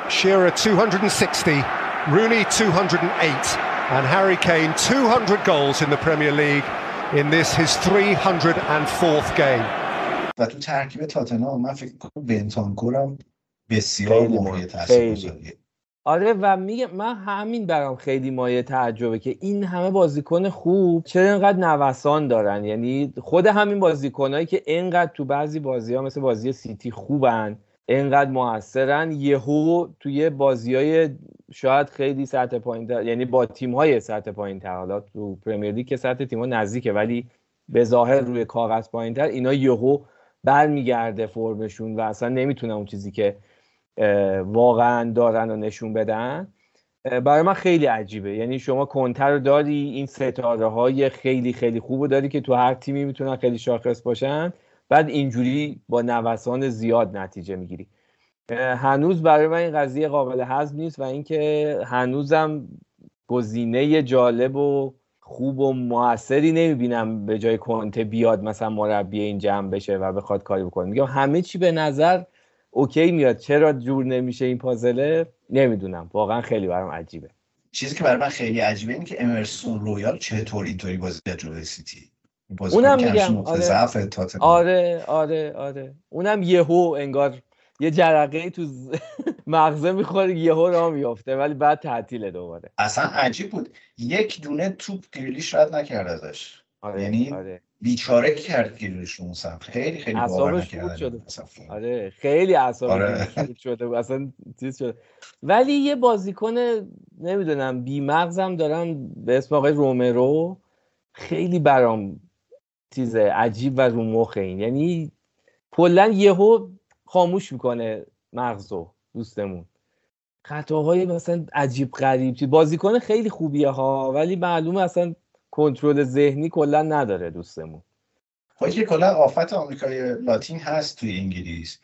Shearer 260, Rooney 208 and Harry Kane 200 goals in the Premier League in this his 304th game. و تو ترکیب تاتنهام من فکر کنم بنتانکورم بسیار مایه تاثیرگذاریه آره و میگه من همین برام خیلی مایه تعجبه که این همه بازیکن خوب چرا اینقدر نوسان دارن؟ یعنی خود همین بازیکنایی که اینقدر تو بعضی بازی ها مثل بازی سیتی خوبن. اینقدر موثرن. یهو توی بازی های شاید خیلی سطح پایین یعنی با تیم های سطح پایین تر حالا تو پرمیر لیگ که سطح تیم ها نزدیکه ولی به ظاهر روی کاغذ پایین تر اینا یهو برمیگرده فرمشون و اصلا نمی‌تونن اون چیزی که واقعا دارن و نشون بدن. برای من خیلی عجیبه. یعنی شما کنتر رو داری این ستاره های خیلی خیلی خوب داری که تو هر تیمی می‌تونن خیلی شاخص باشن. بعد اینجوری با نوسان زیاد نتیجه می‌گیری. هنوز برای من این قضیه قابل هضم نیست و اینکه هنوزم گزینه جالب و خوب و موثری نمی‌بینم به جای کنته بیاد مثلا مربی این جمع بشه و بخواد کاری بکنه. میگم همه چی به نظر OK میاد. چرا جور نمیشه این پازله نمی‌دونم. واقعا خیلی برام عجیبه. چیزی که برای من خیلی عجیبه اینه که امرسون رویال چطور اینطوری بازی کرد سیتی؟ اونم میگم آره. آره آره آره. اونم یهو انگار یه جرقه تو مغزه می‌خوره یهو را میافته ولی بعد تعطیله دوباره. اصلا عجیب بود. یک دونه توپ گریلیش رد نکرد ازش. آره، یعنی آره. بیچاره کرد گریلیش اون خیلی خیلی باور شده آره خیلی اعصابش آره. شده اصلا چیز شده. ولی یه بازیکن نمی‌دونم بی مغزم دارم به اسم آقای رومرو خیلی برام چیز عجیب و رو مخ این. یعنی کلا یهو خاموش می‌کنه مغزو دوستمون. خطاهای مثلا عجیب غریب چی بازیکن خیلی خوبیه ها ولی معلومه اصلا کنترل ذهنی کلا نداره دوستمون. خب که کلا آفت آمریکای لاتین هست توی انگلیس.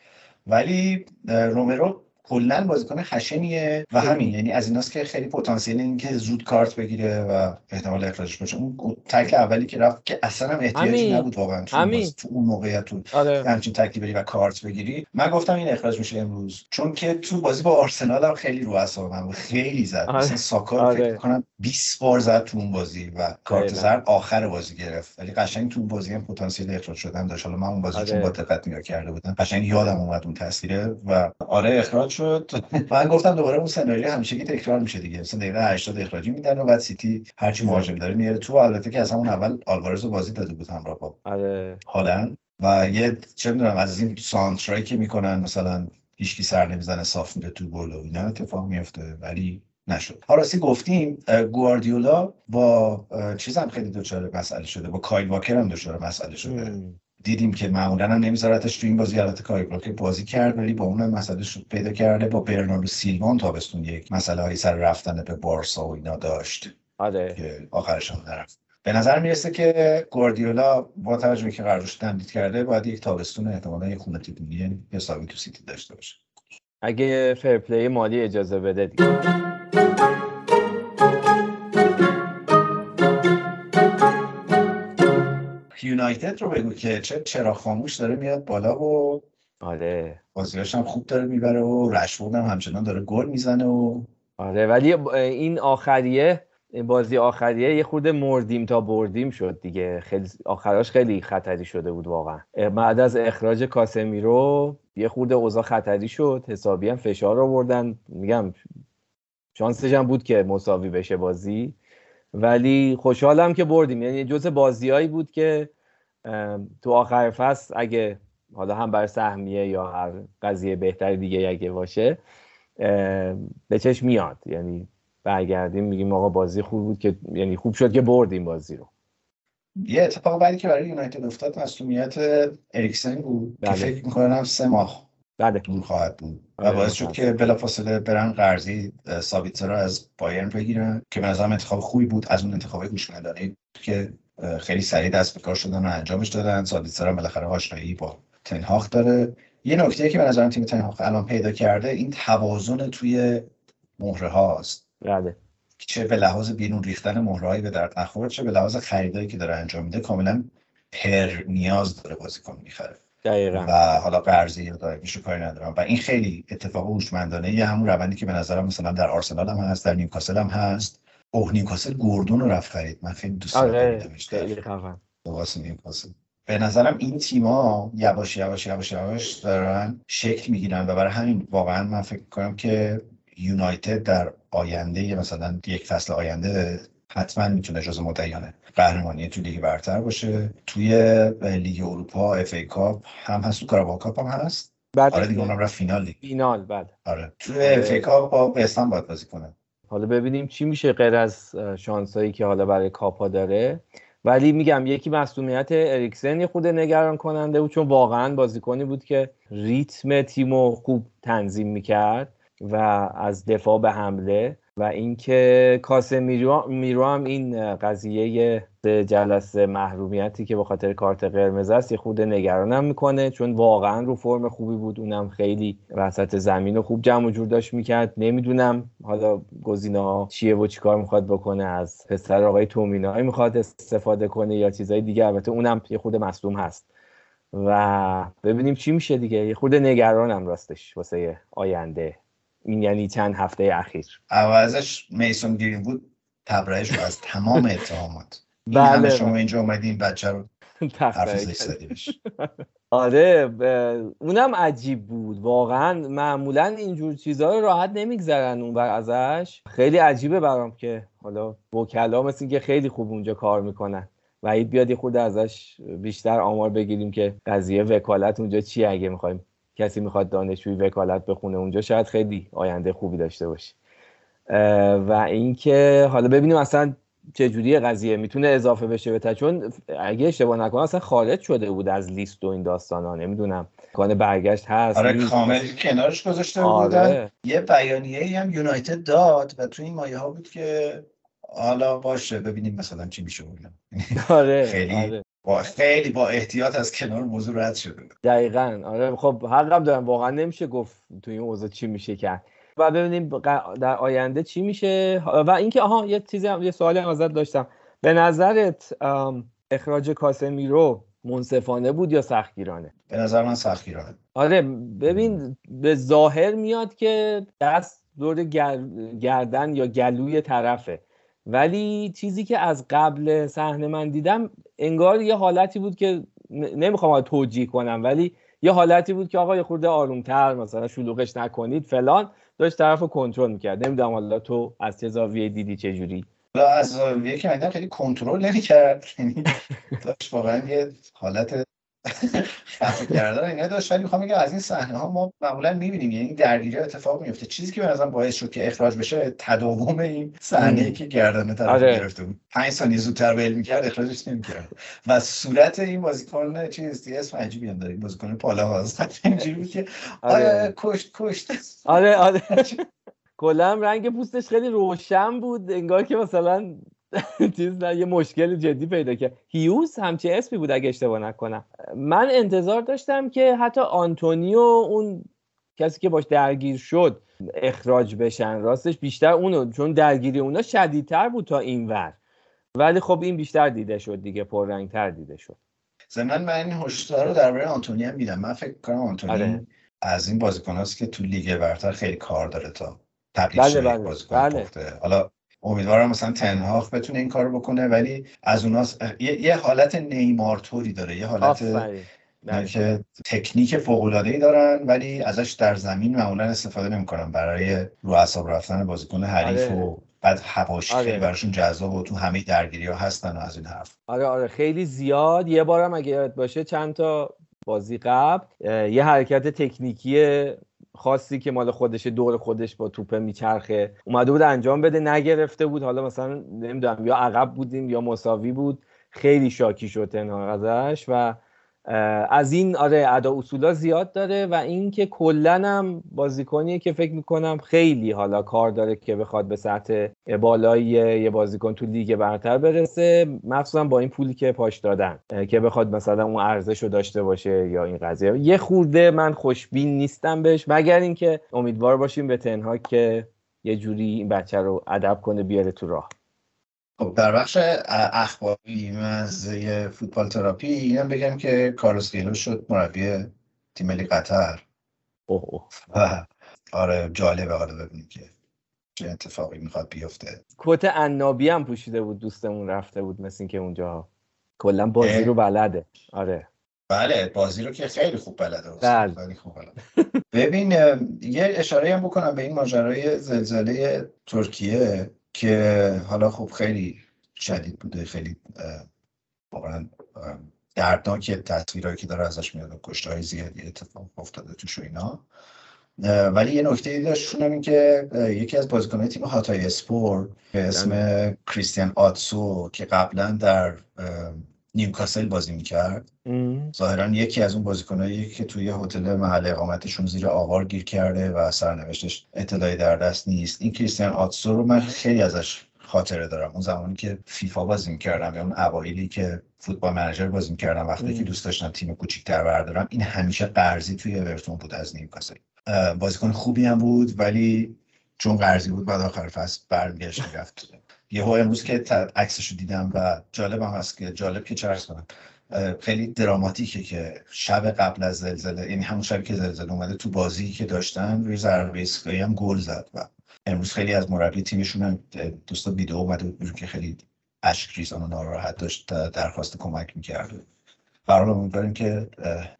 ولی رومرو کلا بازیکن خشنیه و همین. یعنی از ایناست که خیلی پتانسیل این که زود کارت بگیره و احتمال اخراجش باشه. اون تکل اولی که رفت که اصلا هم احتیاجی نبود واقعا تو اون موقعیت تو آره. همچین تکلی بری و کارت بگیری. من گفتم این اخراج میشه امروز. چون که تو بازی با آرسنال هم خیلی رو اعصاب من خیلی زد. آره. مثلا ساکا آره. فکر کنم 20 بار زد تو اون بازی و کارت زرد آخر بازی گرفت. ولی قشنگ تو اون بازی هم پتانسیل اخراج شدن داشت. حالا من اون بازی چون با دقت نگاه کرده بودم قشنگ یادم اومد اون تصویره و آره اخراج شد. من گفتم دوباره اون سناریو همیشه که تکرار میشه دیگه. مثلا دقیقه 80 اخراجی میدن و بعد سیتی هرچی مهاجم داره میاره. تو البته که از همون اول آلوارز رو بازی داده بود همراه با آره. هالند. و یه چه می‌دونم از این سانترایی که می‌کنن مثلا هیچکی سر نمی‌زنه صاف میره تو گل و اینا اتفاق میفته ولی نشد. راستی گفتیم گواردیولا با چیزم خیلی دچار مسئله شده. با کایل واکر هم دچار مسئله شده. دیدیم که معمولا هم نمیذارتش تو این بازی البته کاری که بازی کرد ولی با اون مسئله شد پیدا کرده با برناردو سیلوان تابستون یک مسئله هایی سر رفتن به بارسا و اینا داشت. آره. که آخرش هم نرفت. به نظر می‌رسه که گواردیولا با توجه که قراردادش تمدید کرده باید یک تابستون احتمالا یک خونه تیپونی حسابی تو سیتی داشته باشه. اگه فرپلی مالی اجازه بده دیگه. یونایتد رو بگو که چه چرا خاموش داره میاد بالا و آره. بازیاش هم خوب داره می‌بره و رشفورد هم همچنان داره گل می‌زنه و آره ولی این آخریه بازی آخریه یه خورده مردیم تا بردیم شد دیگه. خیلی آخراش خیلی خطری شده بود واقعا. بعد از اخراج کاسمیرو یه خورده اوضاع خطری شد. حسابی هم فشار آوردن. میگم شانسش هم بود که مساوی بشه بازی. ولی خوشحالم که بردیم. یعنی جز بازیایی بود که تو آخر فصل اگه حالا هم بر سهمیه یا هر قضیه بهتری دیگه اگه باشه به چشم میاد. یعنی برگردیم میگیم آقا بازی خوب بود که یعنی خوب شد که بردیم بازی رو. یه اتفاق بعدی که برای یونایتد افتاد مسئولیت اریکسن بود بله. که فکر می‌کنم سه ماه بله. دور خواهد بود. و آره، باعث شد که بلافاصله برن قرضی سابیتسر رو از بایرن بگیرن که به نظرم انتخاب خوبی بود از اون انتخاب گوشمندانه که خیلی سریع دست به کار شدن و انجامش دادن. سابیتسر هم بالاخره آشنایی با تنهاخ داره. یه نکته که به نظرم تیم تنهاخ الان پیدا کرده این توازن توی مهره هاست. بله. چه به لحاظ بیرون ریختن مهرهایی به درد نخور چه به لحاظ خریدایی که داره انجام میده کاملا پر نیاز داره بازیکن می‌خره. دقیقا. و حالا قرضی یا دائمیش کاری ندارم. و این خیلی اتفاق هوشمندانه یه همون روندی که به نظرم مثلا در آرسنال هم هست در نیوکاسل هم هست. اوه نیوکاسل گوردون رو رفت خرید. من خیلی دوست دارم به نظرم این تیما یواش یواش یواش یواش دارن شکل می‌گیرن و برای همین واقعا من فکر کنم که یونایتد در آینده مثلا یک فصل آینده حتما می‌تونه جز مدعیانه قهرمانی تو لیگ برتر باشه. توی لیگ اروپا FA Cup هم هست تو Carabao Cup هم هست. بعد آره دیگه اونم رفت فینال لیگ فینال بعد. آره. توی FA Cup با وستهام باید بازی کنه. حالا ببینیم چی میشه غیر از شانسایی که حالا برای کاپا داره. ولی میگم یکی مصدومیت اریکسن خود نگران کننده بود چون واقعا بازیکنی بود که ریتم تیمو خوب تنظیم می‌کرد و از دفاع به حمله. و اینکه کاسه میرو, هم این قضیه جلسه محرومیتی که به خاطر کارت قرمز است یه خود نگرانم می‌کنه. چون واقعا رو فرم خوبی بود. اونم خیلی وسط زمین و خوب جمع و جور داشت می‌کرد. نمی‌دونم حالا گزینه ها چیه و چیکار می‌خواد بکنه. از پسر آقای تومینای می‌خواد استفاده کنه یا چیزهای دیگه. البته اونم یه خود مصدوم هست. و ببینیم چی میشه دیگه. یه خود نگرانم راستش واسه آینده. این یعنی چند هفته اخیر. عوضش میسون گرین بود تبرئه رو از تمام اتهامات. بله شما اینجا اومدین بچه رو آره اونم عجیب بود. واقعا معمولا اینجور چیزها رو راحت نمیگذرن اون بر ازش. خیلی عجیبه برام که حالا وکلا مثل که خیلی خوب اونجا کار می‌کنن. و بیاد یه خود ازش بیشتر آمار بگیریم که قضیه وکالت اونجا چی اگه می‌خوایم کسی می‌خواد دانشجوی وکالت بخونه اونجا شاید خیلی آینده خوبی داشته باشه و اینکه حالا ببینیم اصلا چه جوری قضیه می‌تونه اضافه بشه به چون اگه اشتباه نکنم اصلا خارج شده بود از لیست و این داستان ها نمی‌دونم. کان برگشت هست آره کامل کنارش گذاشته آره. بودن. یه بیانیه هم یونایتد داد و تو این مایه ها بود که حالا باشه ببینیم مثلا چی میشه آره خیلی آره. با خیلی با احتیاط از کنار موضوع رد شده. دقیقا. آره خب حقم دارم. واقعا نمیشه گفت توی این اوضاع چی میشه کرد. و ببینیم در آینده چی میشه. و اینکه آها یه چیزی هم یه سوالی هم ازت داشتم. به نظرت اخراج کاسمیرو منصفانه بود یا سختگیرانه؟ به نظر من سختگیرانه. آره ببین به ظاهر میاد که دست دور گردن یا گلوی طرفه. ولی چیزی که از قبل صحنه من دیدم انگار یه حالتی بود که نمی‌خوام توجیه کنم ولی یه حالتی بود که آقا یه خورده آرومتر مثلا شلوغش نکنید فلان داشت طرف رو کنترل می‌کرد. نمی‌دونم حالا تو از چه زاویه دیدی چه جوری؟ از زاویه که خیلی کنترل نمی‌کرد. یعنی داشت واقعا یه حالت خفه کردن اینا داشت. ولی می‌خوام بگم از این صحنه ها ما معمولا می‌بینیم یعنی درگیری اتفاق میفته چیزی که به نظرم باعث شد که اخراج بشه تداوم این صحنه که گردن طرف آره. گرفته بود. 5 ثانیه زودتر ول می‌کرد اخراجش نمی‌کرد. و صورت این بازیکن چیز اسم عجیبی هم داره بازیکن پالا هست اینجوری بود که آره. کشت کشت. آره آره. کلا رنگ پوستش خیلی روشن بود. انگار که مثلا چیز یه مشکل جدی پیدا کرد. هیوز همچه اسمی بود اگه اشتباه نکنم. من انتظار داشتم که حتی آنتونیو اون کسی که باش درگیر شد اخراج بشن. راستش بیشتر اونو چون درگیری اونا شدیدتر بود تا این ور. ولی خب این بیشتر دیده شد دیگه پررنگتر دیده شد. زمین من این هشدار رو درباره آنتونی هم میدم. من فکر کنم آنتونی آره. از این بازیکن که تو لیگ برتر خیلی کار داره تا تبدیل بله بله. بازیکن بله. حالا امیدوارم مثلا تنهاخ بتونه این کارو بکنه ولی از اونها یه،, یه, حالت نیمار توری داره یه حالت که تکنیک فوق العاده ای دارن ولی ازش در زمین معمولا استفاده نمی‌کنن برای رو اعصاب رفتن بازیکن حریف آره. و بعد هواشی آره. خیلی براشون جذاب و تو همه درگیری ها هستن و از این حرف. آره آره. خیلی زیاد. یه بارم اگه یاد باشه چند تا بازی قبل یه حرکت تکنیکی خاصی که مال خودش دور خودش با توپه میچرخه. اومده بود انجام بده نگرفته بود. حالا مثلا نمی‌دونم یا عقب بودیم یا مساوی بود. خیلی شاکی شد تنها ازش و از این آره ادا اصولا زیاد داره و اینکه کلا هم بازیکنیه که فکر می‌کنم خیلی حالا کار داره که بخواد به سطح بالایی یه بازیکن تو لیگ برتر برسه مخصوصا با این پولی که پاش دادن که بخواد مثلا اون ارزش رو داشته باشه یا این قضیه. یه خورده من خوشبین نیستم بهش مگر اینکه امیدوار باشیم به تنها که یه جوری این بچه رو ادب کنه بیاره تو راه. خب در بخش اخباری از فوتبال تراپی اینم بگم که کارلوس کیلو شد مربی تیم ملی قطر. اوه. و آره جالبه حالا ببینیم که چه اتفاقی می‌خواد بیفته. کت عنابی هم پوشیده بود دوستمون رفته بود مثل اینکه اونجا. کلا بازی رو بلده. آره. بله بازی رو که خیلی خوب بلده بله. خیلی خوب بلده. ببین یه اشاره هم بکنم به این ماجرای زلزله ترکیه. که حالا خب خیلی شدید بوده خیلی واقعا دردناک تصویرهایی که داره ازش میاد کشته های زیادی اتفاق افتاده توش و اینا ولی یه نکته ای داشت این که یکی از بازیکنان تیم هاتای اسپور به اسم بله. کریستیان آتسو که قبلا در نیوکاسل بازی می‌کرد. ظاهرا یکی از اون بازیکنایی که توی هتل محل اقامتشون زیر آوار گیر کرده و سرنوشتش اطلاعی در دست نیست. این کریستیان آتسو رو من خیلی ازش خاطره دارم. اون زمانی که فیفا بازی می‌کردم یا اون اوایلی که فوتبال منیجر بازی می‌کردم وقتی که دوست داشتم تیم کوچیک‌تر بردارم این همیشه قرضی توی اورتون بود از نیوکاسل. بازیکن خوبی هم بود ولی چون قرضی بود بعد آخر فصل برگشت رفت یه امروز که عکسشو دیدم و جالب هم هست که جالب که چرس کنم خیلی دراماتیکه که شب قبل از زلزله یعنی همون شبی که زلزله اومده تو بازی که داشتن روی ضربه ایستگاهی هم گل زد و امروز خیلی از مربی تیمشون هم دوستا ویدیو اومده بود که خیلی اشک ریزان و ناراحت داشت درخواست کمک می‌کرد. برحال امیدواریم که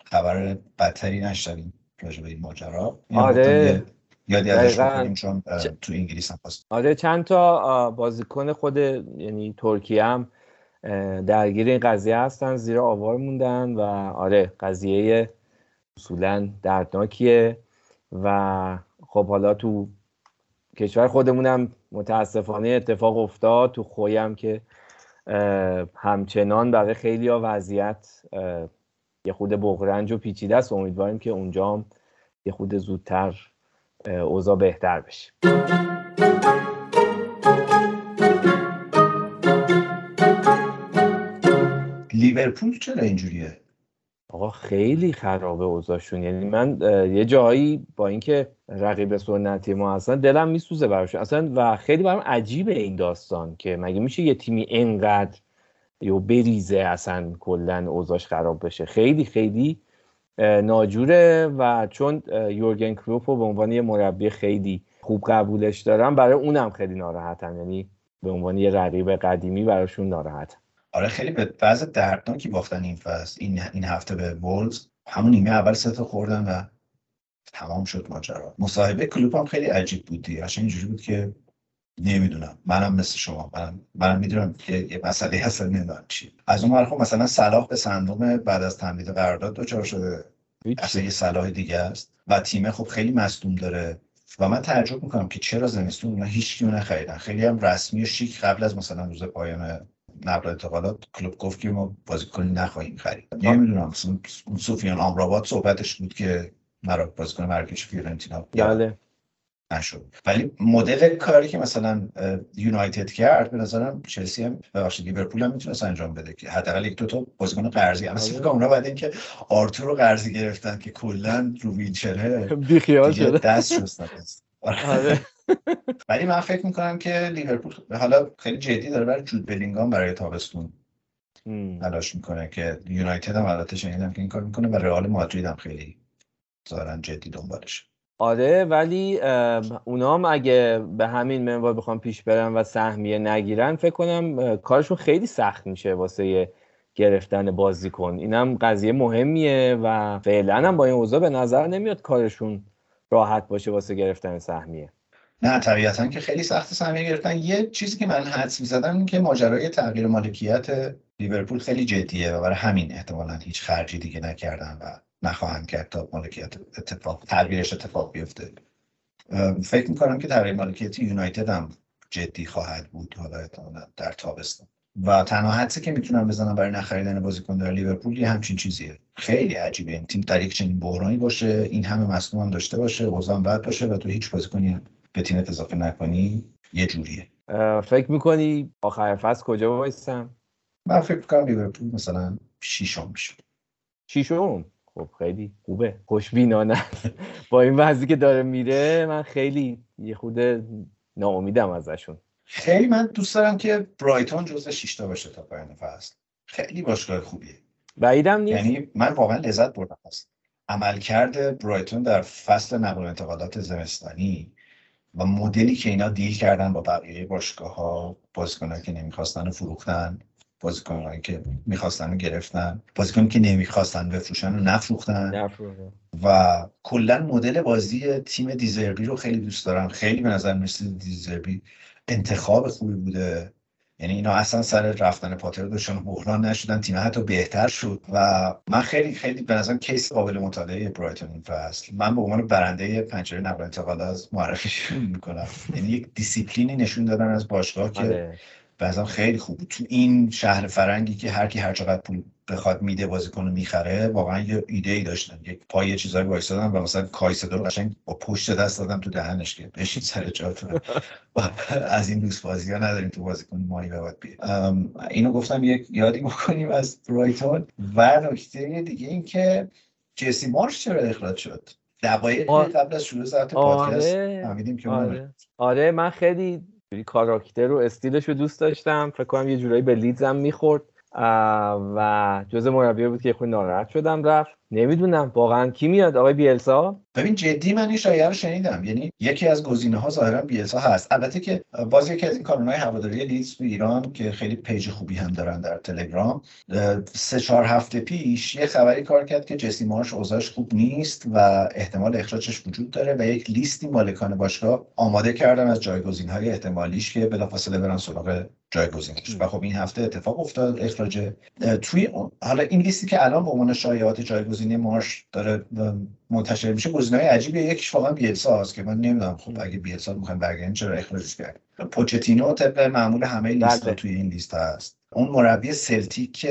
خبر بدتری نشنویم راجع به این ماجرا. آره. یادی ازش چون تو انگلیس هم آره چند تا بازیکن خود یعنی ترکیه هم درگیر این قضیه هستن زیرا آوار موندن و آره قضیه اصولا دردناکیه و خب حالا تو کشور خودمونم متاسفانه اتفاق افتاد. تو خویم که همچنان برای خیلی ها وضعیت یه خود بغرنج و پیچیده است. امیدواریم که اونجا هم یه خود زودتر اوضاع بهتر بشه. لیورپول چرا اینجوریه؟ آقا خیلی خرابه اوضاعشون. یعنی من یه جایی با اینکه رقیب سنتی ما اصلا دلم میسوزه براشون اصلا و خیلی برام عجیبه این داستان که مگه میشه یه تیمی انقدر یا بریزه اصلا کلا اوضاعش خراب بشه. خیلی خیلی ناجوره و چون یورگن کروپ رو به عنوان یه مربی خیلی خوب قبولش دارم برای اونم خیلی ناراحتم. یعنی به عنوان یه رقیب قدیمی براشون ناراحتم. آره خیلی به وضع دردناکی باختن این فصل. این این هفته به وولز همون نیمه اول سه خوردن و تمام شد ماجرا. مصاحبه کلوب هم خیلی عجیب بود دیگه. اینجوری بود که نمی‌دونم. منم مثل شما. منم منم می‌دونم که یه مسئله هست نمی‌دونم چی. از اون خب مثلا صلاح به صندوق بعد از تمدید قرارداد دوچار شده. اصلا یه صلاح دیگه است. و تیم خب خیلی مصدوم داره. و من تعجب می‌کنم که چرا زمستون اونا هیچ کیو نخریدن. خیلی هم رسمی و شیک قبل از مثلا روز پایان نقل انتقالات کلوب گفت که ما بازیکن نخواهیم خرید. نمی‌دونم. اون سوفیان آمراباد صحبتش بود که مرا بازیکن مرکز فیورنتینا بله. نشد. ولی مدل کاری که مثلا یونایتد کرد به نظرم چلسی هم ببخشید لیورپول هم می‌تونست انجام بده که حداقل یک دو تا بازیکن قرضی هم مثلا آره. اونا بعد اینکه آرتور رو قرضی گرفتن که کلا رو ویلچره بیخیال شده. دست شستن آره. ولی من فکر می‌کنم که لیورپول حالا خیلی جدی داره برای جود بلینگام برای تابستون تلاش می‌کنه که یونایتد هم البته شنیدم که این کار می‌کنه و رئال مادرید هم خیلی ظاهرا جدی دنبالش آره ولی اونا هم اگه به همین منوال بخوام پیش برن و سهمیه نگیرن فکر کنم کارشون خیلی سخت میشه واسه گرفتن بازیکن. اینم قضیه مهمیه و فعلا هم با این اوضاع به نظر نمیاد کارشون راحت باشه واسه گرفتن سهمیه. نه طبیعتا که خیلی سخت سهمیه گرفتن. یه چیزی که من حدس می‌زدم که ماجرای تغییر مالکیت لیورپول خیلی جدیه و برای همین احتمالا هیچ خرجی دیگه نکردن و نخواهم کرد تا مالکیت اتفاق تغییرش اتفاق بیفته. فکر می‌کنم که تغییر مالکیت یونایتد هم جدی خواهد بود حالا در تابستان. و تنها حدسی که می‌تونم بزنم برای نخریدن بازیکن در لیورپول یه همچین چیزیه. خیلی عجیبه. این تیم در یک چنین بحرانی باشه این همه مصدوم هم داشته باشه اوضاع بد باشه و تو هیچ بازیکنی به تیمت اضافه نکنی یه جوریه. فکر می‌کنی آخر فصل کجا وایسم من فکر می‌کنم لیورپول مثلا شیشم میشه. شیشم خب خیلی خوبه خوشبینانه. با این وضعی که داره میره من خیلی یه خود ناامیدم ازشون. خیلی من دوست دارم که برایتون جزو شیشتا باشه تا پایان فصل. خیلی باشگاه خوبیه. بعیدم نیست. یعنی من واقعا لذت بردم هست عملکرد برایتون در فصل نقل و انتقالات زمستانی و مدلی که اینا دیل کردن با بقیه باشگاه ها بازیکنان که نمی‌خواستن و فروختن. بازیکنان که می‌خواستن و گرفتن بازیکن که نمی‌خواستن بفروشن و نفروختن. و کلا مدل بازی تیم دیزربی رو خیلی دوست دارم. خیلی به نظر مثل دیزربی انتخاب خوبی بوده. یعنی اینا اصلا سر رفتن پاتر داشتن بحران نشدن. تیم حتی بهتر شد. و من خیلی خیلی به نظرم کیس قابل مطالعه برایتون این فصل. من به عنوان برنده پنجره نقل انتقالات معرفیشون می‌کنم. یعنی یک دیسیپلینی نشون دادن از باشگاه که آره. بعضا خیلی خوب تو این شهر فرنگی که هر کی هر چقدر پول بخواد میده بازیکن رو می‌خره واقعا یه ایده ای داشتن یک پای چیزایی وایسادن و مثلا کایسدو رو قشنگ با پشت دست دادم تو دهنش که بشین سر جاتون از این دوست بازی ها نداریم تو بازیکن مایی باید اینو گفتم یک یادی بکنیم از برایتون و نکته دیگه این که جسی مارش چرا اخراج شد دقایق قبل از شروع ساعت پادکست آره. که آره. آره من خیلی کاراکتر و استیلش رو دوست داشتم. فکر کنم یه جورایی به لیدزم می‌خورد. و جزو مربیایی بود که خود ناراحت شدم رفت. نمی‌دونم واقعا کی میاد؟ آقای بیلسا؟ ببین جدی من این شایعه رو شنیدم. یعنی یکی از گزینه ها ظاهرا بیلسا هست. البته که باز یکی از این کانونهای هواداری لیدز تو ایران که خیلی page خوبی هم دارن در تلگرام سه چهار هفته پیش یه خبری کار کرد که جسی مارش اوضاعش خوب نیست و احتمال اخراجش وجود داره و یک لیستی مالکان باشگاه آماده کردن از جایگزین های احتمالیش که بلافاصله برن سراغ جایگزینش. و خب این هفته اتفاق افتاد اخراج توی حالا این لیستی که الان به عنوان شایعات جایگزینی مارش داره منتشر میشه. گزینه‌های عجیبه یکیش واقعا بیلسا است که من نمی‌دونم. خب اگه بیلسا می‌خوایم برگردیم چرا اخراجش کرد پوچتینو طبق معمول همه لیست بله. توی این لیست هست. اون مربی سلتیک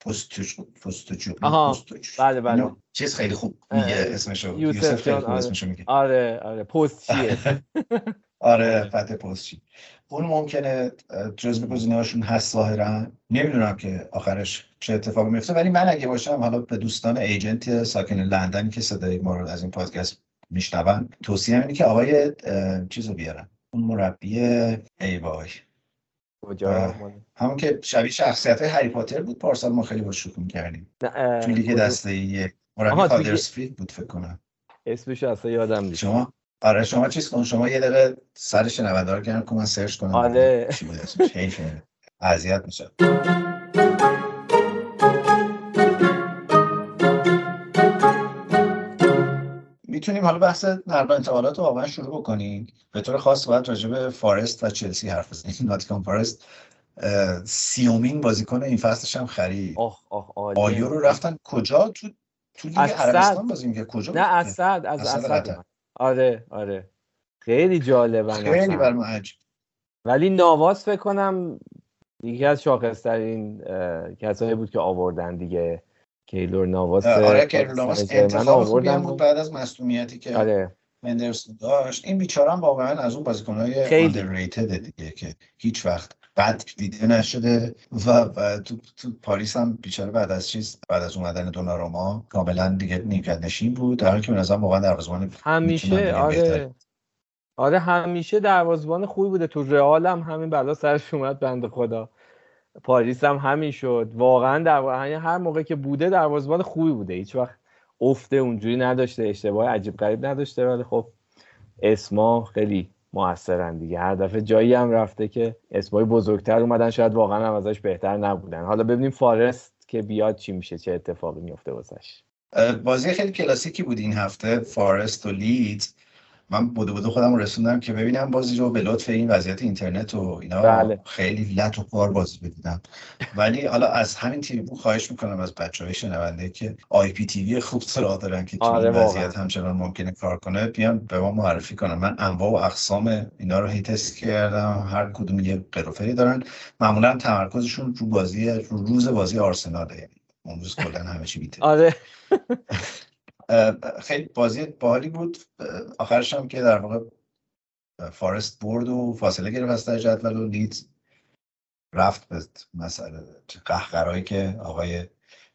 پستوچ پستوچو بله بله. چیز خیلی خوب میگه اسمشو یوسف خیلی خوب آره. اسمشو میگه. آره آره. پست چیه؟ آره فتح پست چی اون ممکنه جزو گزینه هاشون هست ظاهرا. نمی‌دونم که آخرش چه اتفاقی میفته ولی من اگه باشم حالا به دوستان ایجنت ساکن لندنی که صدای ما رو از این پادکست میشنون توصیه اینه که آقای چیزو بیارن. اون مربی ای وای. همون که شبیه شخصیت های هری پاتر بود پارسال ما خیلی با شوخی می‌کردیم. تو لیگ دسته ای مربی بود فکر کنم. اسمش اصلا یادم نیست. شما؟ آره شما چیز کن شما یه دقیقه سر شنونده رو گرم کن من سرچ کنم آره. اذیت میشه. می‌تونیم حالا بحث نقل انتقالات رو واقعا شروع بکنیم. به طور خاص باید راجع به فارست و چلسی حرف بزنیم. ناتینگهام فارست سی‌امین بازیکن این فصلش هم خرید. آیو رو رفتن کجا؟ تو تو لیگ عربستان بازی میگه کجا نه اسد از اسد آره آره. خیلی جالبه خیلی برام عجیب. ولی نواز فکر کنم یکی از شاخصترین کسایی بود که آوردن دیگه. کیلور ناواس آره کیلور ناواس انتخاب بود بعد از مصونیتی که آره. مندرسون داشت. این بیچاره واقعا از اون بازیکن‌های underrated دیگه که هیچ وقت بد دیده نشده و, و تو, تو پاریس هم بیچاره بعد از چیز بعد از اومدن دوناروما کاملا دیگه نیمکت نشین بود در حالی که به نظر واقعا دروازه‌بان همیشه آره. آره همیشه دروازه‌بان خوبی بوده. تو رئال هم همین بلا سرش اومد بنده خدا. پاریس هم همین شد. واقعا در یعنی هر موقع که بوده دروازه‌بان خوبی بوده. هیچ وقت افته اونجوری نداشته اشتباه عجیب غریب نداشته. ولی خب اسما خیلی موثرن دیگه. هر دفعه جایی هم رفته که اسمای بزرگتر اومدن شاید واقعا هم ازش بهتر نبودن. حالا ببینیم فارست که بیاد چی میشه چه اتفاقی میفته واسش. بازی خیلی کلاسیکی بود این هفته فارست و لیدز. من بودو بودو خودم رسوندم که ببینم بازی رو به لطف این وضعیت اینترنت و اینا بله. خیلی لط و پار بازی بدیدم. ولی حالا از همین تیوی بو خواهش می‌کنم از بچه های شنونده که آی پی تیوی خوب سراغ دارن که آره این وضعیت همچنان ممکنه کار کنه بیان به ما معرفی کنن. من انواع و اقسام اینا رو هی تست کردم. هر کدوم یه قروفری دارن. معمولا تمرکزشون رو بازی رو روز بازی آرسناله یعنی اون روز کلا همه چی بیته آره. خیلی بازی باحالی بود. آخرش هم که در واقع فارست برد و فاصله گرفت از سر جدول و لیدز رفت به مسئله قهقرایی که آقای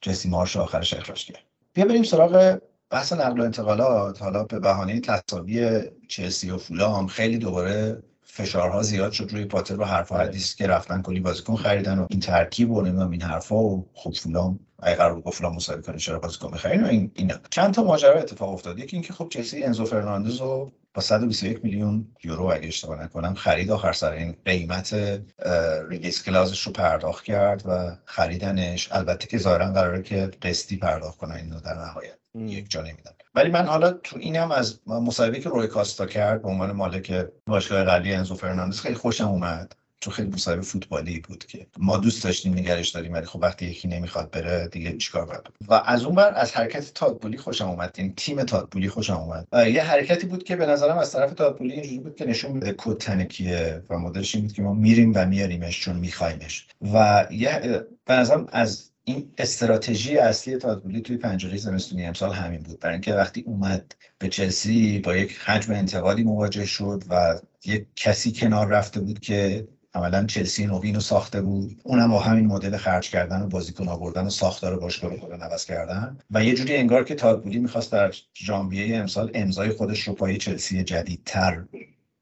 جسی مارش آخرش اخراج کرد. بیا بریم سراغ بحث نقل و انتقالات. حالا به بهانه تساوی چلسی و فولام خیلی دوباره فشارها زیاد شد روی پاتر و حرف حدیث که رفتن کلی بازیکن خریدن و این ترکیب و نمی‌دونم این حرفا و خب فولام اگه قرار بود فلان مساوی کنه چرا بازیکن و این اینا. چند تا ماجرا اتفاق افتاد. یکی اینکه خب چلسی انزو فرناندز رو با 121 میلیون یورو اگه اشتباه نکنم خرید آخر سر. این قیمت release clause ش رو پرداخت کرد و خریدنش. البته که ظاهرا قراره که قسطی پرداخت کنن اینو در نهایت. یک جا نمیدن ولی من حالا تو اینم از مصاحبه که روی کاستا کرد به عنوان مالک باشگاه قبلی انزو فرناندز خیلی خوشم اومد. چون خیلی مصاحبه فوتبالی بود که ما دوست داشتیم نگرش داریم ولی خب وقتی یکی نمی‌خواد بره دیگه چیکار باید و از اون بر از حرکت تاد بولی خوشم اومد این تیم تاد بولی خوشم اومد. یه حرکتی بود که به نظرم از طرف تاد بولی اینجوری بود که نشون میده کد تنکیه و مدلش این بود که ما میریم و میاریمش چون میخوایمش و یه به نظرم از این استراتژی اصلی تادبولی توی پنجره زمستونی امسال همین بود. برای اینکه وقتی اومد به چلسی با یک حجم انتقالی مواجه شد و یک کسی کنار رفته بود که عملا چلسی نوین رو ساخته بود. اونم با همین مدل خرج کردن و بازیکن آوردن و ساختار باشگاه خودن عوض کردن. و یه جوری انگار که تادبولی می‌خواست در ژانویه امسال امضای خودش رو پای چلسی جدیدتر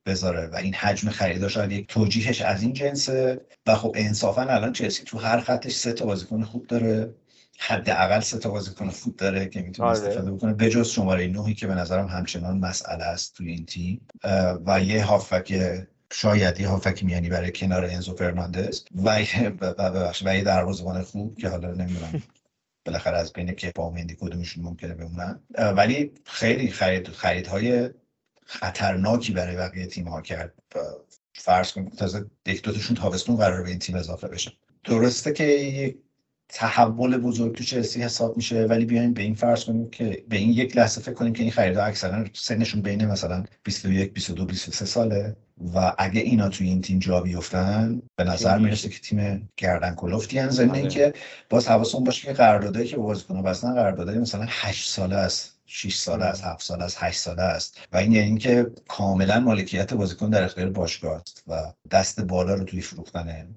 بذاره و این حجم خریدا شاید یک توجیهش از این جنسه و خب انصافا الان چلسی تو هر خطش سه تا بازیکن خوب داره. حداقل سه تا بازیکن خوب داره که می‌تونه آره. استفاده بکنه. بجز شماره نهی که به نظرم همچنان مسئله است توی این تیم. و یه هافک شاید یه هافک میانی برای کنار انزو فرناندز و و- یه دروازه‌بان خوب که حالا نمی‌دونم بالاخره از بین کپا و مندی کدومشون ممکنه بمونن. ولی خیلی خرید خریدهای خطرناکی برای بقیه تیم ها کرد فرض کنید تازه یک تابستون قرار به این تیم اضافه بشه درسته که تحول بزرگ تو چلسی حساب میشه ولی بیایم به این فرض کنیم که به این یک لحظه فکر کنیم که این خریدها اکثرا سنشون بین مثلا 21 22 23 ساله و اگه اینا توی این تیم جا بیفتن به نظر می‌رسه که تیم گردن کلفتی هن. ضمن آره. اینکه باز حواسمون باشه که قراردادایی که با بازیکن‌ها بستن قراردادای مثلا 8 ساله است 6 ساله است 7 ساله است 8 ساله است. و این یعنی که کاملا مالکیت بازیکن در اختیار باشگاه است و دست بالا رو توی فروختن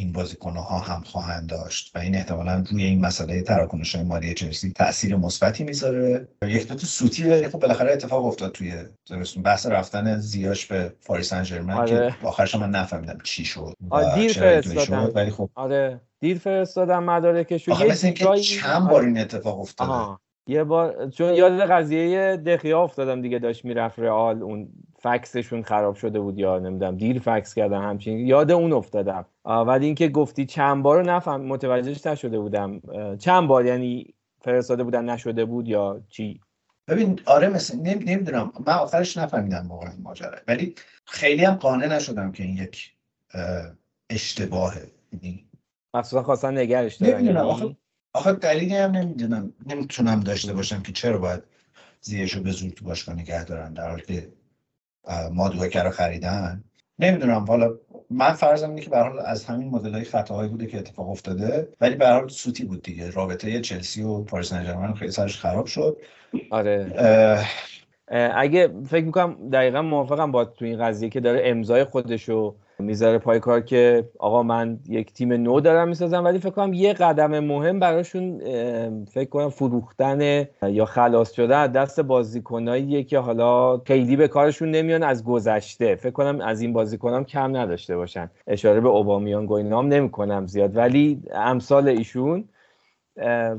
این بازیکنها هم خواهند داشت و این احتمالا روی این مسئله تراکنش مالی چلسی تاثیر مثبتی می‌ذاره یک دو تا سوتی ولی خب بالاخره اتفاق افتاد توی زمستون بحث رفتن زیاش به پاریس سن ژرمن آره. که آخرش من نفهمیدم چی شد آره، دیر فرستادن. شد ولی خب آره دیر فرستادم مدارکشو آخه یه مثل اینکه جایی- چند. بار این اتفاق افتاده آها یه بار چون یاد قضیه دخیا افتادم دیگه داشت می‌رفت رئال اون فکسشون خراب شده بود یا نمی‌دونم دیر فکس کردن همچین یاد اون افتادم. ولی اینکه گفتی چند بار رو نفهم متوجهش نشده بودم. چند بار یعنی فرستاده بودن نشده بود یا چی؟ ببین آره مثل نمی- نمی‌دونم. من آخرش نفهمیدم واقعا ماجرا. ولی خیلی هم قانع نشدم که این یک اه، اشتباهه یعنی مخصوصا خواستن نگرش دارن نمی‌دونم. یعنی؟ آخه آخه دلیلی هم نمی‌دونم. نمی‌تونم داشته باشم که چرا باید زیرشو به زور تو باشگاه نگه دارن در حالی که مادوکه رو خریدن. نمی‌دونم حالا من فرضم اینه که به حال از همین مدل های خطاهایی بوده که اتفاق افتاده ولی به هر حال سوتی بود دیگه. رابطه چلسی و پاریس سن ژرمن خیلی سرش خراب شد. آره. اه، اگه فکر می‌کنم دقیقا موافقم با تو این قضیه که داره امضای خودشو می‌ذاره پای کار که آقا من یک تیم نو دارم می‌سازم ولی فکر کنم یه قدم مهم براشون فکر کنم فروختن یا خلاص شدن از دست بازیکناییه که حالا خیلی به کارشون نمیان از گذشته. فکر کنم از این بازیکنام کم نداشته باشن. اشاره به اوبامیان گوینام نمی‌کنم زیاد ولی امثال ایشون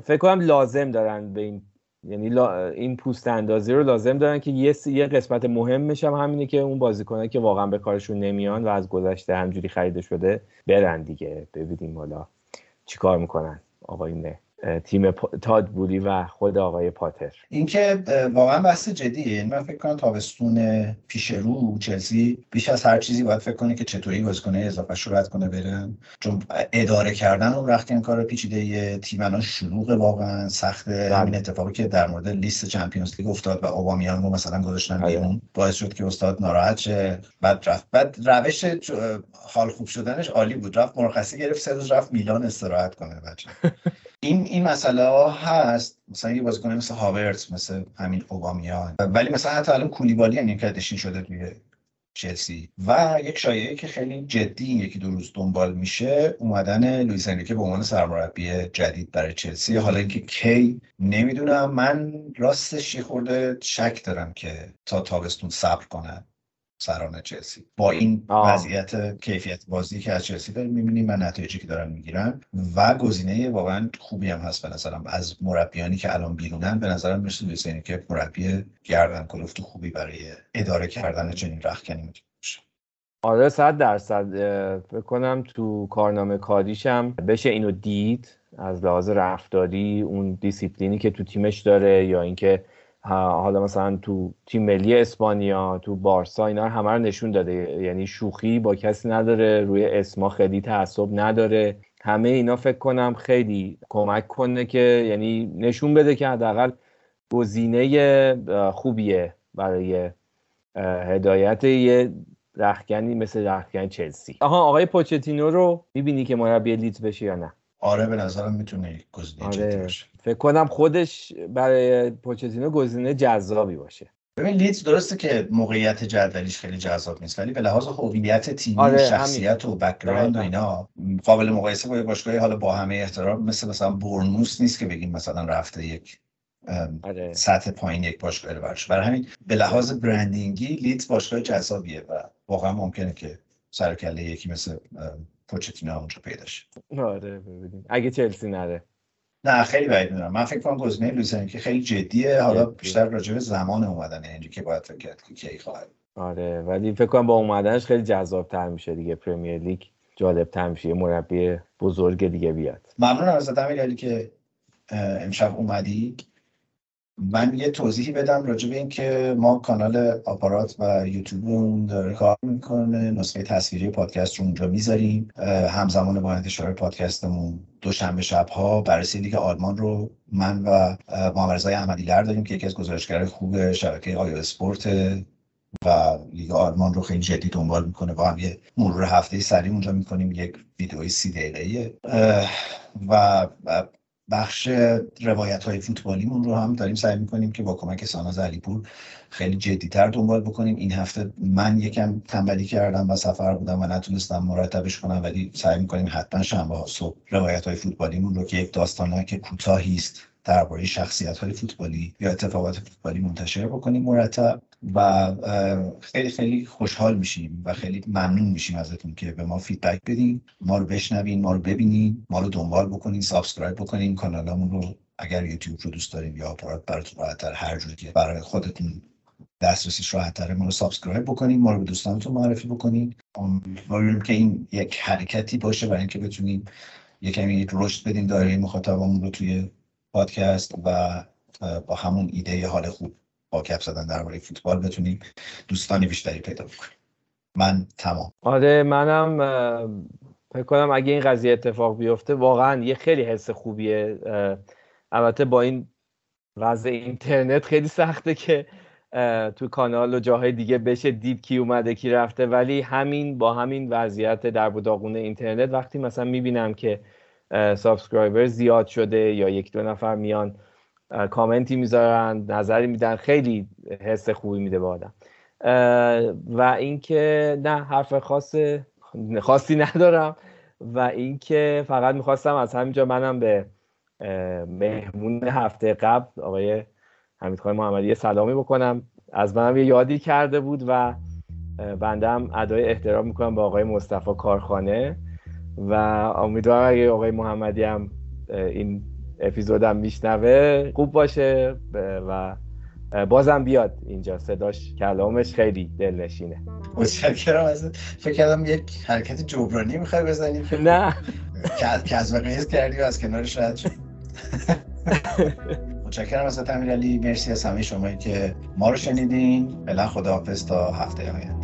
فکر کنم لازم دارن به این یعنی این پوست اندازی رو لازم دارن که یه یه قسمت مهمش هم همینه که اون بازیکنه که واقعا به کارشون نمیان و از گذشته همجوری خریده شده برن دیگه. ببینیم حالا چیکار می‌کنن آقای اه، تیم پا- تادبولی و خود آقای پاتر. اینکه واقعا بحث جدیه. یعنی من فکر کنم تابستون پیش رو چلسی بیش از هر چیزی باید فکر کنه که چطوری بازیکنه اضافه رو رد کنه برن. چون اداره کردن اون رختکن کار پیچیده یه تیم الان شلوغ واقعا. سخته همین اتفاقی که در مورد لیست چمپیونز لیگ افتاد و اوبامیان رو مثلا گذاشتن آره. بیرون باعث شد که استاد ناراحت شه. بعد رفت. بعد روش حال خوب شدنش عالی بود. رفت مرخصی گرفت سه روز رفت میلان استراحت کنه بچه این این مسئله ها هست. مثلا یه بازیکن مثل هاورتس مثل همین اوبامیان. ولی مثلا حتی الان کولیبالی هم یک نشین شده توی چلسی. و یک شایعه که خیلی جدی یکی دو روز دنبال میشه اومدن لوئیس انریکه به عنوان سرمربی جدید برای چلسی. حالا اینکه کی نمی‌دونم. من راستش یه خورده شک دارم که تا تابستون صبر کنن. سران چلسی. با این آه. وضعیت کیفیت بازی که از چلسی داریم می‌بینیم و نتایجی که دارن می‌گیرن و گزینه واقعا خوبی هم هست به نظرم. از مربیانی که الان بیرونن به نظرم مثل لوئیس که مربی گردن کلفت خوبی برای اداره کردن چنین رختکنی می‌تونه آره صد درصد. اه، فکر کنم تو کارنامه کاریشم بشه اینو دید از لحاظ رفتاری اون دیسیپلینی که تو تیمش داره یا اینکه حالا مثلا تو تیم ملی اسپانیا تو بارسا اینا همه رو نشون داده. یعنی شوخی با کسی نداره روی اسما خیلی تعصب نداره. همه اینا فکر کنم خیلی کمک کنه که یعنی نشون بده که حداقل گزینه خوبیه برای هدایت یه رخکنی مثل رخکن چلسی. آها آقای پوچتینو رو می‌بینی که مربی لیدز بشه یا نه؟ آره به نظرم می‌تونه گزینه آره. باشه فکر کنم خودش برای پوچتینو گزینه جذابی باشه ببین لیدز درسته که موقعیت جدولیش خیلی جذاب نیست ولی به لحاظ هویت تیمی آره، شخصیت و background و آره. اینا قابل مقایسه با باشگاهی حالا با همه احترام مثل مثلا بورنموث نیست که بگیم مثلا رفته یک آره. سطح پایین یک باشگاه برش برای همین به لحاظ branding ی لیدز باشگاه جذابیه و واقعا ممکنه که سر کله یکی مثل پوچتینو اونجا پیدا شه. آره ببینیم. اگه چلسی نره. نه خیلی بعید می‌دونم. من فکر کنم گزینه لوئیس که خیلی جدیه. حالا بیشتر راجع به زمان اومدن هنری که باید فکر کرد که کی خواهد. آره ولی فکر کنم با اومدنش خیلی جذاب تر میشه دیگه. پرمیر لیگ جالب تر میشه. یه مربی بزرگ دیگه بیاد. ممنونم ازت امیرعلی که امشب اومدی. من یه توضیحی بدم راجع به اینکه ما کانال آپارات و یوتیوب داره کار می‌کنه. نسخه تصویری پادکست رو اونجا می‌ذاریم. همزمان با انتشار پادکستمون دوشنبه شبها بررسی لیگ آلمان رو من و محمد رضای احمدیگر داریم که یکی از گزارشگرای خوب شبکه آیو اسپورت و لیگ آلمان رو خیلی جدی دنبال می‌کنه. با هم یه مرور هفته سری اونجا می‌کنیم. یک ویدئوی سی دقیقه و بخش روایت های فوتبالیمون رو هم داریم سعی می‌کنیم که با کمک ساناز علیپور خیلی جدیتر دنبال بکنیم. این هفته من یکم تنبلی کردم و سفر بودم و نتونستم مرتبش کنم ولی سعی می‌کنیم حتما شنبه ها صبح روایت های فوتبالیمون رو که یک داستان که کوتاهی است درباره شخصیت های فوتبالی یا اتفاقات فوتبالی منتشر بکنیم مرتب و خیلی خیلی خوشحال میشیم و خیلی ممنون میشیم ازتون که به ما feedback بدین. ما رو بشنوین ما رو ببینین ما رو دنبال بکنین subscribe بکنین. کانالمون رو اگر یوتیوب رو دوست دارین یا آپارات براتون راحتتر هر جوری که برای خودتون دسترسیش راحتتره ما رو subscribe بکنین. ما رو به دوستانتون معرفی بکنین. امیدواریم که این یک حرکتی باشه برای اینکه بتونیم یک کمی رشد بدیم دایره مخاطبمون رو توی پادکست و با همون ایده حال خوب. با کپ زدن درباره فوتبال بتونیم دوستانی بیشتری پیدا بکنیم. من تمام. آره منم فکر کنم اگه این قضیه اتفاق بیفته واقعا یه خیلی حس خوبیه. البته با این وضع اینترنت خیلی سخته که تو کانال و جاهای دیگه بشه دید کی اومده کی رفته. ولی همین با همین وضعیت در داغون اینترنت وقتی مثلا می‌بینم که subscriber زیاد شده یا یک دو نفر میان کامنتی می‌ذارن نظری میدن خیلی حس خوبی میده به آدم. و اینکه نه حرف خاص خاصی ندارم. و اینکه فقط می‌خواستم از همینجا منم به مهمون هفته قبل آقای حمیدخواه محمدی سلامی بکنم. از منم یه یادی کرده بود و بنده هم ادای احترام می‌کنم به آقای مصطفی کارخانه. و امیدوارم اگه آقای محمدی هم این اپیزودم میشنوه. خوب باشه. و بازم بیاد اینجا. صداش کلامش خیلی دلنشینه. متشکرم از فکر کردم یک حرکت جبرانی می‌خوای بزنی نه. که از قیز کردی و از کنارش رد شد. متشکرم از امیرعلی مرسی از همه شما که ما رو شنیدین. فعلا خداحافظ تا هفته آینده.